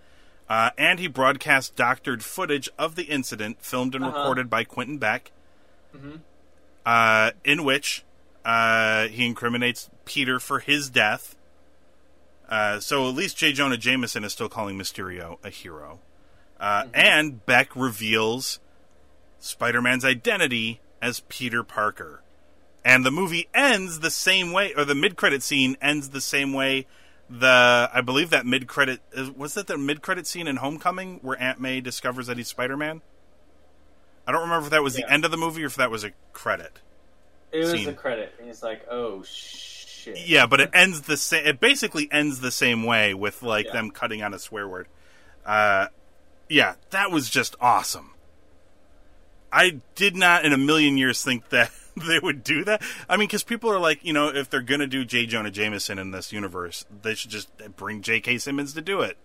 Uh, and he broadcast doctored footage of the incident, filmed and Uh-huh. recorded by Quentin Beck, Mhm. uh, in which uh, he incriminates Peter for his death. Uh, so at least J. Jonah Jameson is still calling Mysterio a hero. Uh, And Beck reveals Spider Man's identity as Peter Parker. And the movie ends the same way, or the mid credit scene ends the same way. The I believe that mid credit was that the mid credit scene in Homecoming where Aunt May discovers that he's Spider Man. I don't remember if that was Yeah. the end of the movie or if that was a credit. it was scene. a credit, and he's like, "Oh shit." Yeah, but it ends the same. It basically ends the same way with like Yeah. them cutting on a swear word. Uh, yeah, that was just awesome. I did not in a million years think that they would do that. I mean, because people are like, you know, if they're gonna do J. Jonah Jameson in this universe, they should just bring J.K. Simmons to do it.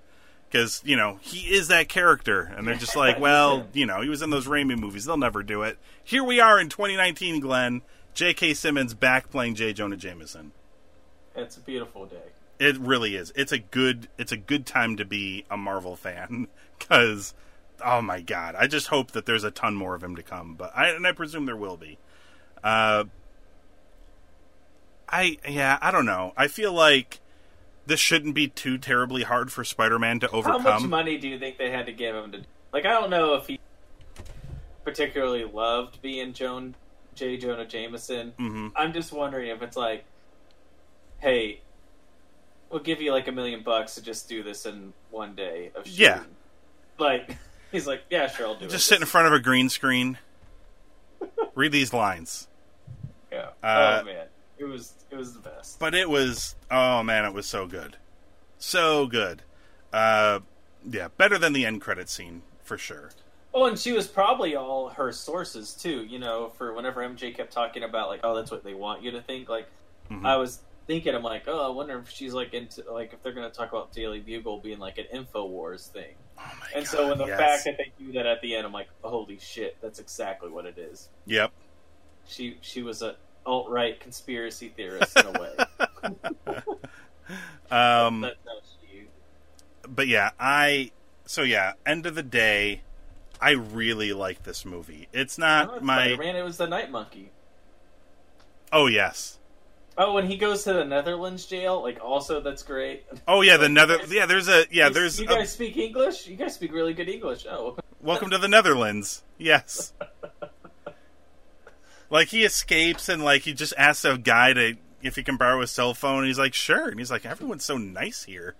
Because you know he is that character, and they're just like, well, you know, he was in those Raimi movies. They'll never do it. Here we are in 2019, Glenn. J.K. Simmons back playing J. Jonah Jameson. It's a beautiful day. It really is. It's a good. It's a good time to be a Marvel fan because, oh my god, I just hope that there's a ton more of him to come. But I and I presume there will be. Uh, I yeah, I don't know. I feel like this shouldn't be too terribly hard for Spider-Man to overcome. How much money do you think they had to give him to? Like, I don't know if he particularly loved being Joan J. Jonah Jameson. Mhm. I'm just wondering if it's like, hey, we'll give you like a million bucks to just do this in one day of shooting. Yeah. Like, he's like, yeah, sure, I'll do it. Just sit in front of a green screen, read these lines. Yeah. Uh, oh man, it was it was the best. but it was oh man it was so good so good uh yeah better than the end credit scene for sure Oh, and she was probably all her sources too. You know, for whenever MJ kept talking about like, oh, that's what they want you to think. Like, Mhm. I was thinking, I'm like, oh, I wonder if she's like into like if they're going to talk about Daily Bugle being like an Infowars thing. Oh And God, so when the yes. fact that they do that at the end, I'm like, holy shit, that's exactly what it is. Yep. She she was a alt right conspiracy theorist in a way. Um, but yeah, I so yeah, end of the day, I really like this movie. It's not Not my Spider-Man, it was the Night Monkey. Oh yes. Oh, when he goes to the Netherlands jail, like also that's great. Oh yeah, the nether yeah, there's a yeah, there's You a- guys speak English? You guys speak really good English. Oh, welcome to the Netherlands. Yes. like he escapes and like he just asks a guy to if he can borrow his cell phone. And he's like, sure. And he's like, everyone's so nice here.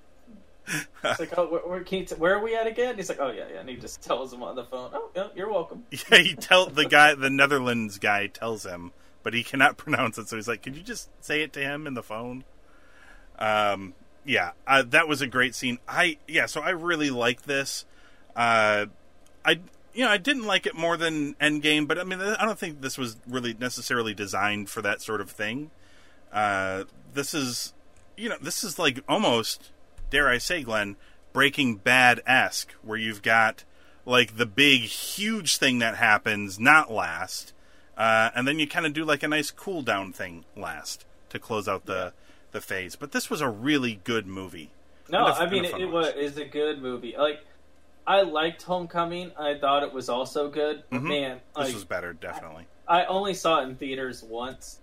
it's like, oh, where, where, can you t- where are we at again? He's like, oh yeah, yeah. And he just tells him on the phone, oh, yeah, you're welcome. Yeah, he tell the guy, the Netherlands guy tells him, but he cannot pronounce it. So he's like, "Could you just say it to him in the phone?" Um, yeah, uh, that was a great scene. I yeah, so I really like this. Uh, I you know I didn't like it more than Endgame, but I mean I don't think this was really necessarily designed for that sort of thing. Uh, this is you know this is like almost dare I say, Glenn, Breaking Bad esque, where you've got like the big, huge thing that happens not last, uh, and then you kind of do like a nice cool down thing last to close out the the phase. But this was a really good movie. No, a- I mean it, it was is a good movie. Like I liked Homecoming. I thought it was also good. But Mhm. Man, This like was better, definitely. I only saw it in theaters once,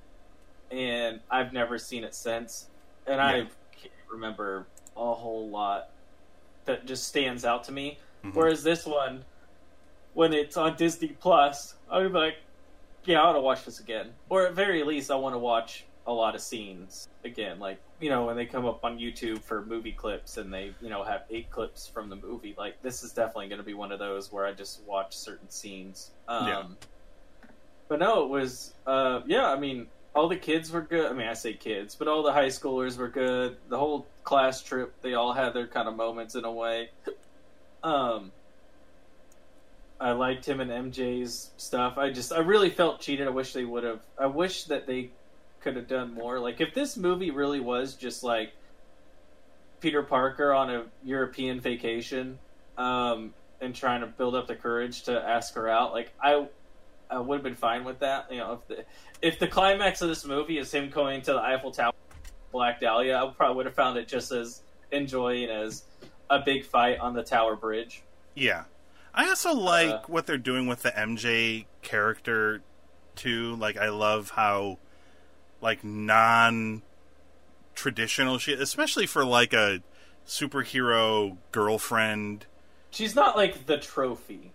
and I've never seen it since. And I can't remember a whole lot that just stands out to me. Mhm. Whereas this one, when it's on Disney Plus, I'll be like, yeah, I want to watch this again. Or at very least, I want to watch a lot of scenes again. Like, you know, when they come up on YouTube for movie clips and they, you know, have eight clips from the movie. Like, this is definitely going to be one of those where I just watch certain scenes. Um, Yeah. But no, it was, uh, yeah, I mean, all the kids were good. I mean, I say kids, but all the high schoolers were good. The whole class trip, they all had their kind of moments in a way. Um, I liked him and MJ's stuff. I just, I really felt cheated. I wish they would have. I wish that they could have done more. Like, if this movie really was just like Peter Parker on a European vacation, um, and trying to build up the courage to ask her out, like I, I would have been fine with that. You know, if the if the climax of this movie is him going to the Eiffel Tower, Black Dahlia, I probably would have found it just as enjoying as a big fight on the Tower Bridge. Yeah. I also like Uh, what they're doing with the MJ character too. Like I love how like non traditional shit, especially for like a superhero girlfriend. She's not like the trophy.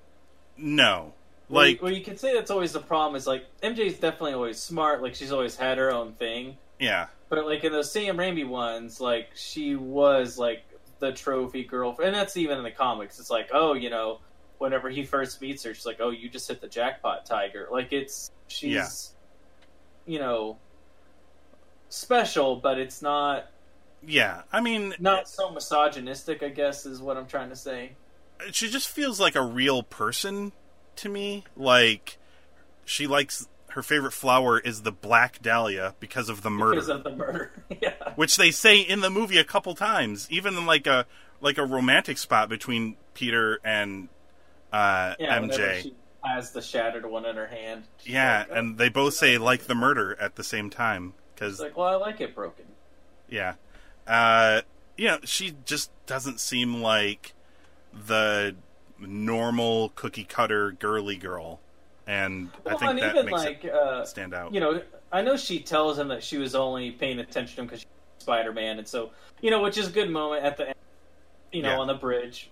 No. Well, Like you, well, you could say that's always the problem. Is like MJ's definitely always smart. Like she's always had her own thing. yeah. But like in those Sam Raimi ones, like she was like the trophy girlfriend, and that's even in the comics. It's like, oh, you know, whenever he first meets her, she's like, oh, you just hit the jackpot, Tiger. Like it's she's, Yeah. you know, special, but it's not Yeah. I mean not so misogynistic. I guess is what I'm trying to say. she just feels like a real person to me. Like she likes her favorite flower is the black dahlia because of the murder. because of the murder. yeah, which they say in the movie a couple times, even in like a like a romantic spot between Peter and uh, yeah. MJ. She has the shattered one in her hand. yeah, like, oh. and they both say like the murder at the same time because like, well, I like it broken. yeah, uh, you know she just doesn't seem like the normal cookie cutter girly girl, and I think and that even makes like uh, it stand out. you know, I know she tells him that she was only paying attention to him because she's Spider Man, and so you know, which is a good moment at the end, you know, Yeah. on the bridge.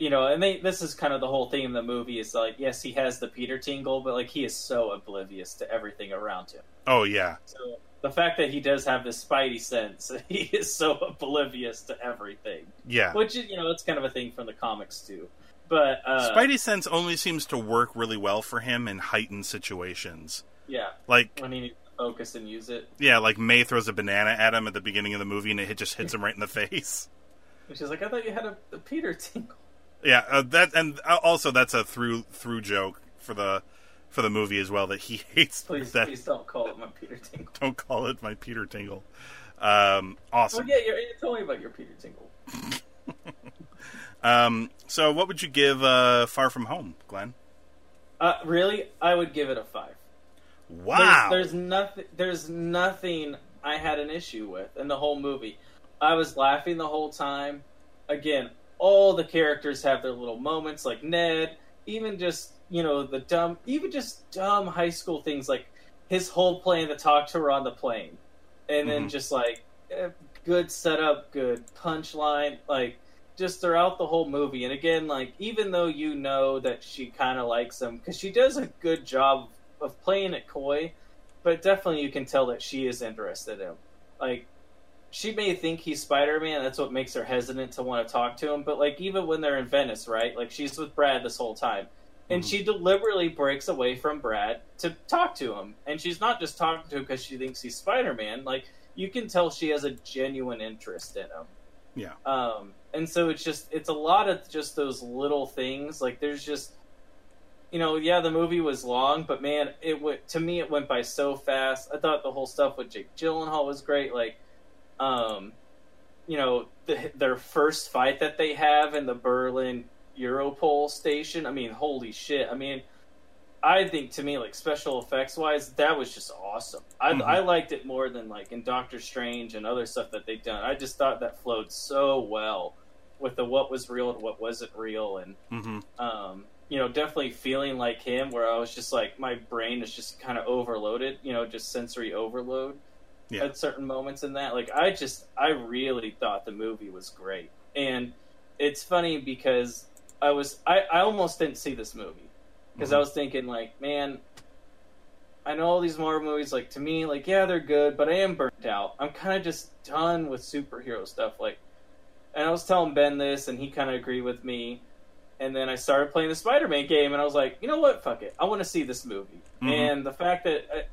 You know, and they this is kind of the whole theme of the movie is like, yes, he has the Peter tingle, but like he is so oblivious to everything around him. oh yeah, So the fact that he does have this spidey sense, he is so oblivious to everything. yeah. Which you know, it's kind of a thing from the comics too. But uh, Spidey sense only seems to work really well for him in heightened situations. yeah, Like when he needs to focus and use it. Yeah, like May throws a banana at him at the beginning of the movie, and it just hits him right in the face. She's like, I thought you had a, a Peter tingle. Yeah, uh, that and uh, also that's a through through joke for the for the movie as well that he hates Please, that. please don't call it my Peter Tingle. Don't call it my Peter Tingle. Um, awesome. yeah, you're, you told me about your Peter Tingle. Um, so what would you give uh, Far From Home, Glenn? Uh, really, I would give it a five. Wow. There's, there's nothing. There's nothing I had an issue with in the whole movie. I was laughing the whole time. Again, all the characters have their little moments, like Ned. Even just you know the dumb, even just dumb high school things, like his whole plan to talk to her on the plane, and then Mhm. just like eh, good setup, good punchline, like just throughout the whole movie. And again, like even though you know that she kind of likes him because she does a good job of playing it coy, but definitely you can tell that she is interested in him. Like she may think he's Spider Man, that's what makes her hesitant to want to talk to him. But like even when they're in Venice, right? Like she's with Brad this whole time. And Mhm. she deliberately breaks away from Brad to talk to him. And she's not just talking to him because she thinks he's Spider Man. Like you can tell she has a genuine interest in him. yeah. Um, and so it's just it's a lot of just those little things. Like there's just you know, yeah, the movie was long, but man, it went to me it went by so fast. I thought the whole stuff with Jake Gyllenhaal was great. Like, um, you know, the, their first fight that they have in the Berlin Europol station. I mean, holy shit! I mean, I think to me, like special effects wise, that was just awesome. I, Mhm. I liked it more than like in Doctor Strange and other stuff that they've done. I just thought that flowed so well with the what was real and what wasn't real, and hmm um, you know, definitely feeling like him, where I was just like my brain is just kind of overloaded, you know, just sensory overload Yeah. at certain moments in that. Like I just, I really thought the movie was great, and it's funny because I was, I, I almost didn't see this movie because I Mhm. was thinking like, man, I know all these Marvel movies, like to me, like yeah, they're good, but I am burnt out. I'm kind of just done with superhero stuff, like. And I was telling Ben this, and he kind of agreed with me. And then I started playing the Spider-Man game, and I was like, you know what? Fuck it. I want to see this movie. Mhm. And the fact that I,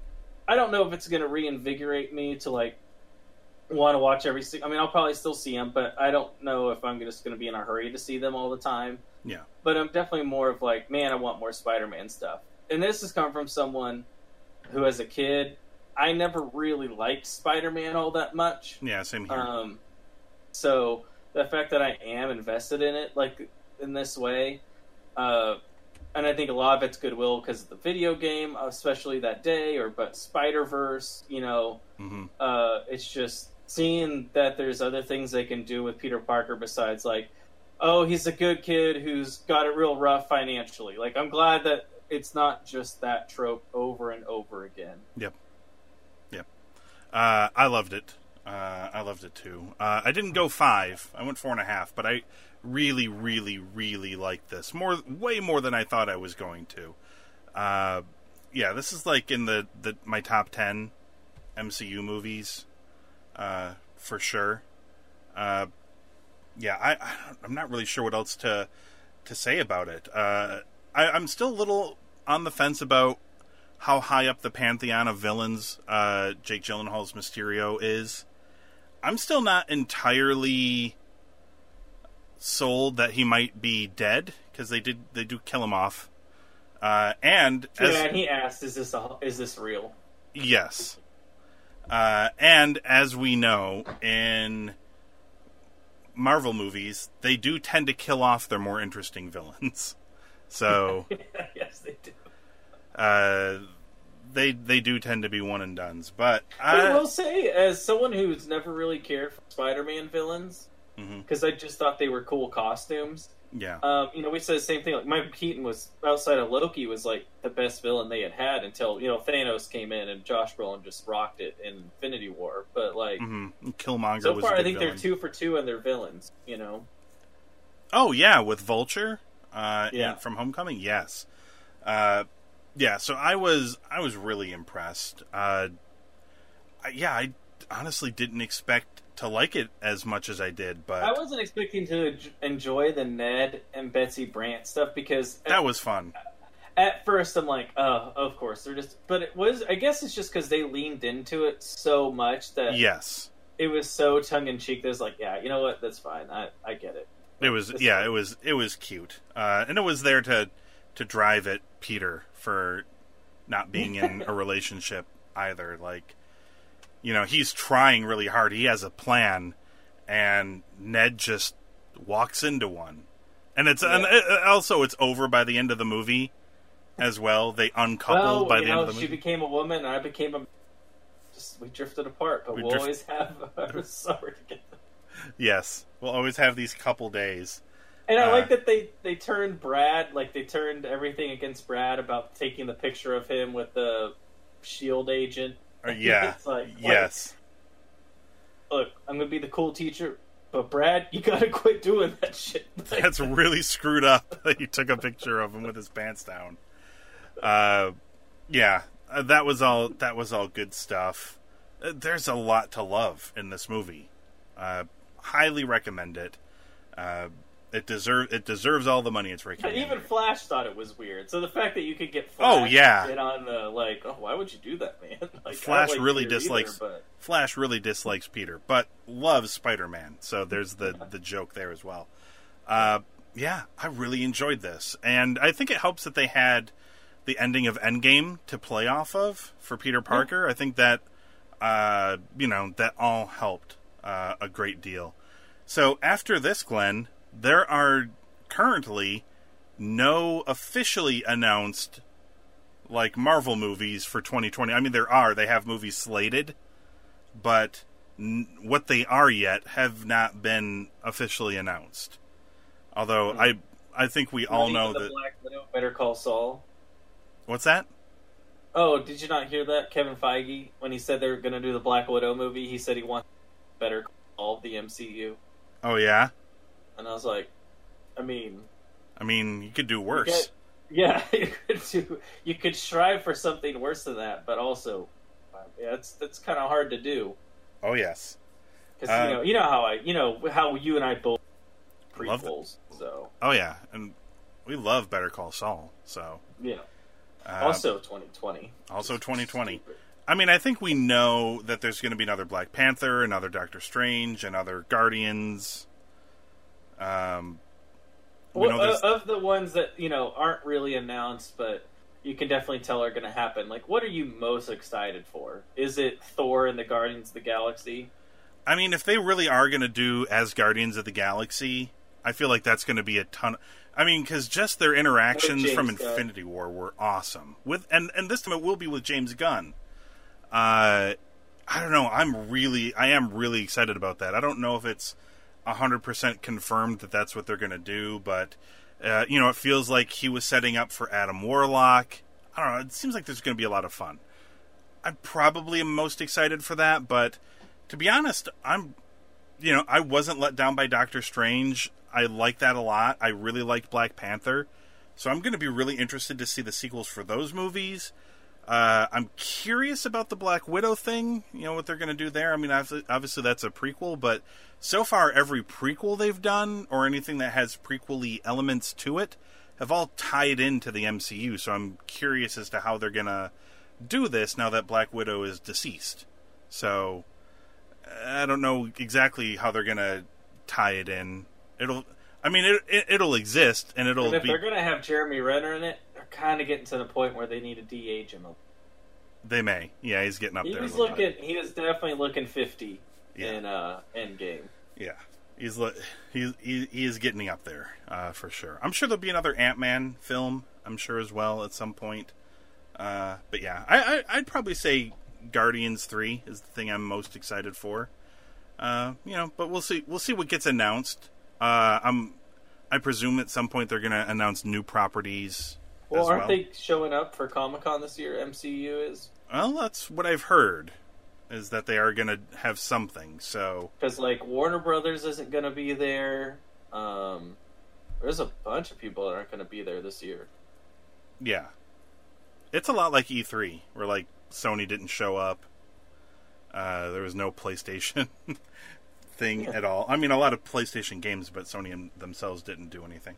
I don't know if it's going to reinvigorate me to like want to watch every. se- I mean, I'll probably still see them, but I don't know if I'm just going to be in a hurry to see them all the time. Yeah. But I'm definitely more of like, man, I want more Spider-Man stuff. And this has come from someone who, as a kid, I never really liked Spider-Man all that much. Yeah. Same here. Um, so the fact that I am invested in it, like in this way, uh, and I think a lot of it's goodwill because of the video game, especially that day, or but Spider Verse, you know, hmm uh, it's just seeing that there's other things they can do with Peter Parker besides like, oh, he's a good kid who's got it real rough financially. Like I'm glad that it's not just that trope over and over again. Yep. Yep. Uh, I loved it. Uh, I loved it too. Uh, I didn't go five. I went four and a half, but I really, really, really like this more, way more than I thought I was going to. Uh, yeah, this is like in the, the my top ten MCU movies, uh, for sure. Uh, yeah, I, I'm not really sure what else to to say about it. Uh, I, I'm still a little on the fence about how high up the pantheon of villains uh, Jake Gyllenhaal's Mysterio is. I'm still not entirely sold that he might be dead because they did they do kill him off. Uh, and as, yeah, and he asked, "Is this a, is this real?" Yes. Uh, and as we know, in Marvel movies, they do tend to kill off their more interesting villains. So yes, they do. uh, they they do tend to be one and duns. But I I, will say, as someone who's never really cared for Spider-Man villains, Mhm. because I just thought they were cool costumes. yeah, Um, you know, we said the same thing. Like Michael Keaton was outside of Loki was like the best villain they had had until you know Thanos came in and Josh Brolin just rocked it in Infinity War. But like hmm Killmonger so far, I think villain. they're two for two and they're villains. You know, Oh yeah, with Vulture, uh, Yeah. from Homecoming, yes, uh, yeah. So I was I was really impressed. Uh, I, yeah, I honestly didn't expect to like it as much as I did, but I wasn't expecting to enjoy the Ned and Betsy Brant stuff because that was fun. at first I'm like, oh, of course they're just. But it was, I guess it's just because they leaned into it so much that Yes, it was so tongue in cheek. There's like, yeah, you know what, that's fine. I I get it. It was yeah, it was it was cute, uh, and it was there to to drive at Peter for not being in a relationship either. Like, you know, he's trying really hard. He has a plan, and Ned just walks into one, and it's and it, also it's over by the end of the movie as well. They uncouple well, by the know, end of the she movie. became a woman, and I became a. Just we drifted apart, but We we will drift- always have our summer together. yes, we'll always have these couple days. And I Uh, like that they they turned Brad like they turned everything against Brad about taking the picture of him with the shield agent. Uh, yeah, like, yes. Look, I'm gonna be the cool teacher, but Brad, you gotta quit doing that shit. Like, That's really screwed up that you took a picture of him with his pants down. Uh, yeah, uh, that was all. That was all good stuff. Uh, there's a lot to love in this movie. Uh, highly recommend it. Uh, it deserve it deserves all the money it's raking. In. even Flash thought it was weird. So the fact that you could get Oh, yeah. to on the like, oh, why would you do that, man? Like, I don't Flash like really Peter dislikes either, but Flash really dislikes Peter, but loves Spider Man. So there's the the joke there as well. Uh, yeah, I really enjoyed this, and I think it helps that they had the ending of Endgame to play off of for Peter Parker. I think that uh, you know that all helped uh, a great deal. So after this, Glenn, there are currently no officially announced like Marvel movies for 2020. I mean, there are. They have movies slated, but n- what they are yet have not been officially announced. Although hmm. I, I think we all know the that. Black Widow, Better Call Saul. What's that? Oh, did you not hear that? Kevin Feige, when he said they were going to do the Black Widow movie, he said he wants Better Call Saul, the MCU. Oh yeah. And I was like, I mean, I mean, you could do worse. yeah, you could do, you could strive for something worse than that, but also, uh, yeah, it's that's kind of hard to do Oh yes. because Uh, you know you know how I you know how you and I both prequels, so Oh yeah, and we love Better Call Saul. So you know. uh, also, 2020. also 2020. stupid. I mean, I think we know that there's going to be another Black Panther, another Doctor Strange, another Guardians. Um, we Well, uh, of the ones that you know aren't really announced, but you can definitely tell are going to happen. Like, what are you most excited for? Is it Thor and the Guardians of the Galaxy? I mean, if they really are going to do as Guardians of the Galaxy, I feel like that's going to be a ton. I mean, because just their interactions from Gunn. Infinity War were awesome. With and and this time it will be with James Gunn. Uh, I don't know. I'm really, I am really excited about that. I don't know if it's hundred percent confirmed that that's what they're going to do, but uh, you know, it feels like he was setting up for Adam Warlock. I don't know. It seems like there's going to be a lot of fun. I probably am most excited for that, but to be honest, I'm you know, I wasn't let down by Doctor Strange. I like that a lot. I really liked Black Panther. So I'm going to be really interested to see the sequels for those movies. Uh, I'm curious about the Black Widow thing, you know, what they're going to do there. I mean, obviously, obviously that's a prequel, but so far every prequel they've done, or anything that has prequel elements to it, have all tied into the MCU. So I'm curious as to how they're going to do this now that Black Widow is deceased. So I don't know exactly how they're gonna tie it in. It'll, I mean, it, it it'll exist and it'll And if be. they're going to have Jeremy Renner in it, kind of getting to the point where they need to de-age him. They may, yeah, he's getting up He there. was looking. bit. He was definitely looking 50 Yeah. in uh, Endgame. Yeah, he's he's he, he is getting up there uh, for sure. I'm sure there'll be another Ant Man film. I'm sure as well at some point. Uh, but yeah, I, I I'd probably say Guardians Three is the thing I'm most excited for. Uh, you know, but we'll see. We'll see what gets announced. Uh, I'm. I presume at some point they're going to announce new properties. Well, aren't well. they showing up for Comic Con this year? MCU is Well, that's what I've heard. Is that they are going to have something? So because like Warner Brothers isn't going to be there. Um, there's a bunch of people that aren't going to be there this year. yeah, it's a lot like E3, where like Sony didn't show up. Uh, there was no PlayStation thing Yeah. at all. I mean, a lot of PlayStation games, but Sony themselves didn't do anything.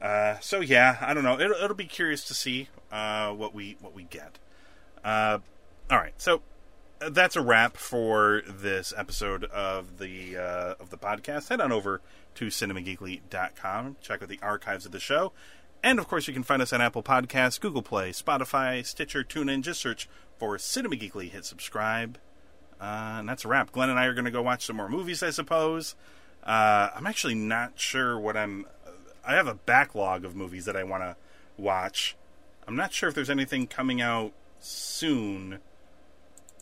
Uh, so yeah, I don't know. It'll, it'll be curious to see uh, what we what we get. Uh, all right, so that's a wrap for this episode of the uh, of the podcast. Head on over to cinemageekly.com. Check out the archives of the show. And of course, you can find us on Apple Podcasts, Google Play, Spotify, Stitcher, TuneIn. Just search for Cinema Geekly. Hit subscribe. Uh, and that's a wrap. Glenn and I are going to go watch some more movies, I suppose. Uh, I'm actually not sure what I'm. I have a backlog of movies that I want to watch. I'm not sure if there's anything coming out soon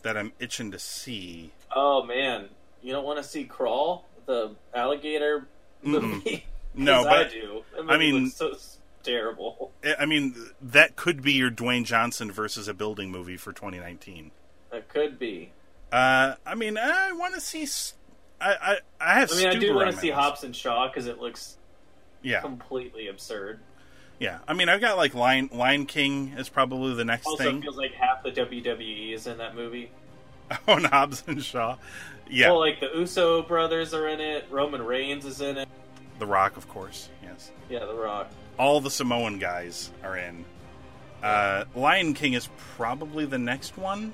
that I'm itching to see. Oh man, you don't want to see Crawl, the alligator movie? No, but I do. I mean- looks so terrible. I mean, that could be your Dwayne Johnson versus a building movie for 2019. That could be. Uh, I mean, I want to see. I I, I have. I mean, I do want to see list. Hobbs and Shaw because it looks Yeah, completely absurd. yeah. I mean, I've got like Lion Lion King is probably the next Also, thing. Also, feels like half the WWE is in that movie. Oh, and Hobbs and Shaw. Yeah, Well, like the Uso brothers are in it. Roman Reigns is in it. The Rock, of course. Yes, Yeah, The Rock. all the Samoan guys are in. Uh, Lion King is probably the next one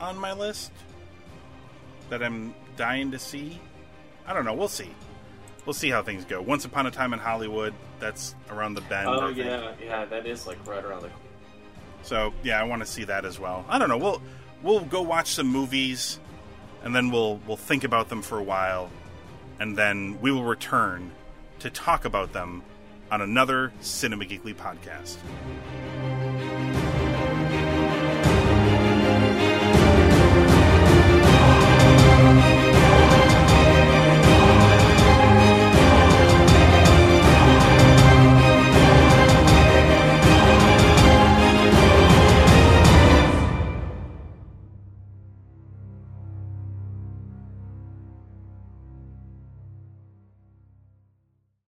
on my list that I'm dying to see. I don't know. We'll see. We'll see how things go. Once Upon a Time in Hollywood, that's around the bend. Oh yeah, yeah, that is like right around the. So yeah, I want to see that as well. I don't know. We'll we'll go watch some movies, and then we'll we'll think about them for a while, and then we will return to talk about them on another Cinema Geekly podcast.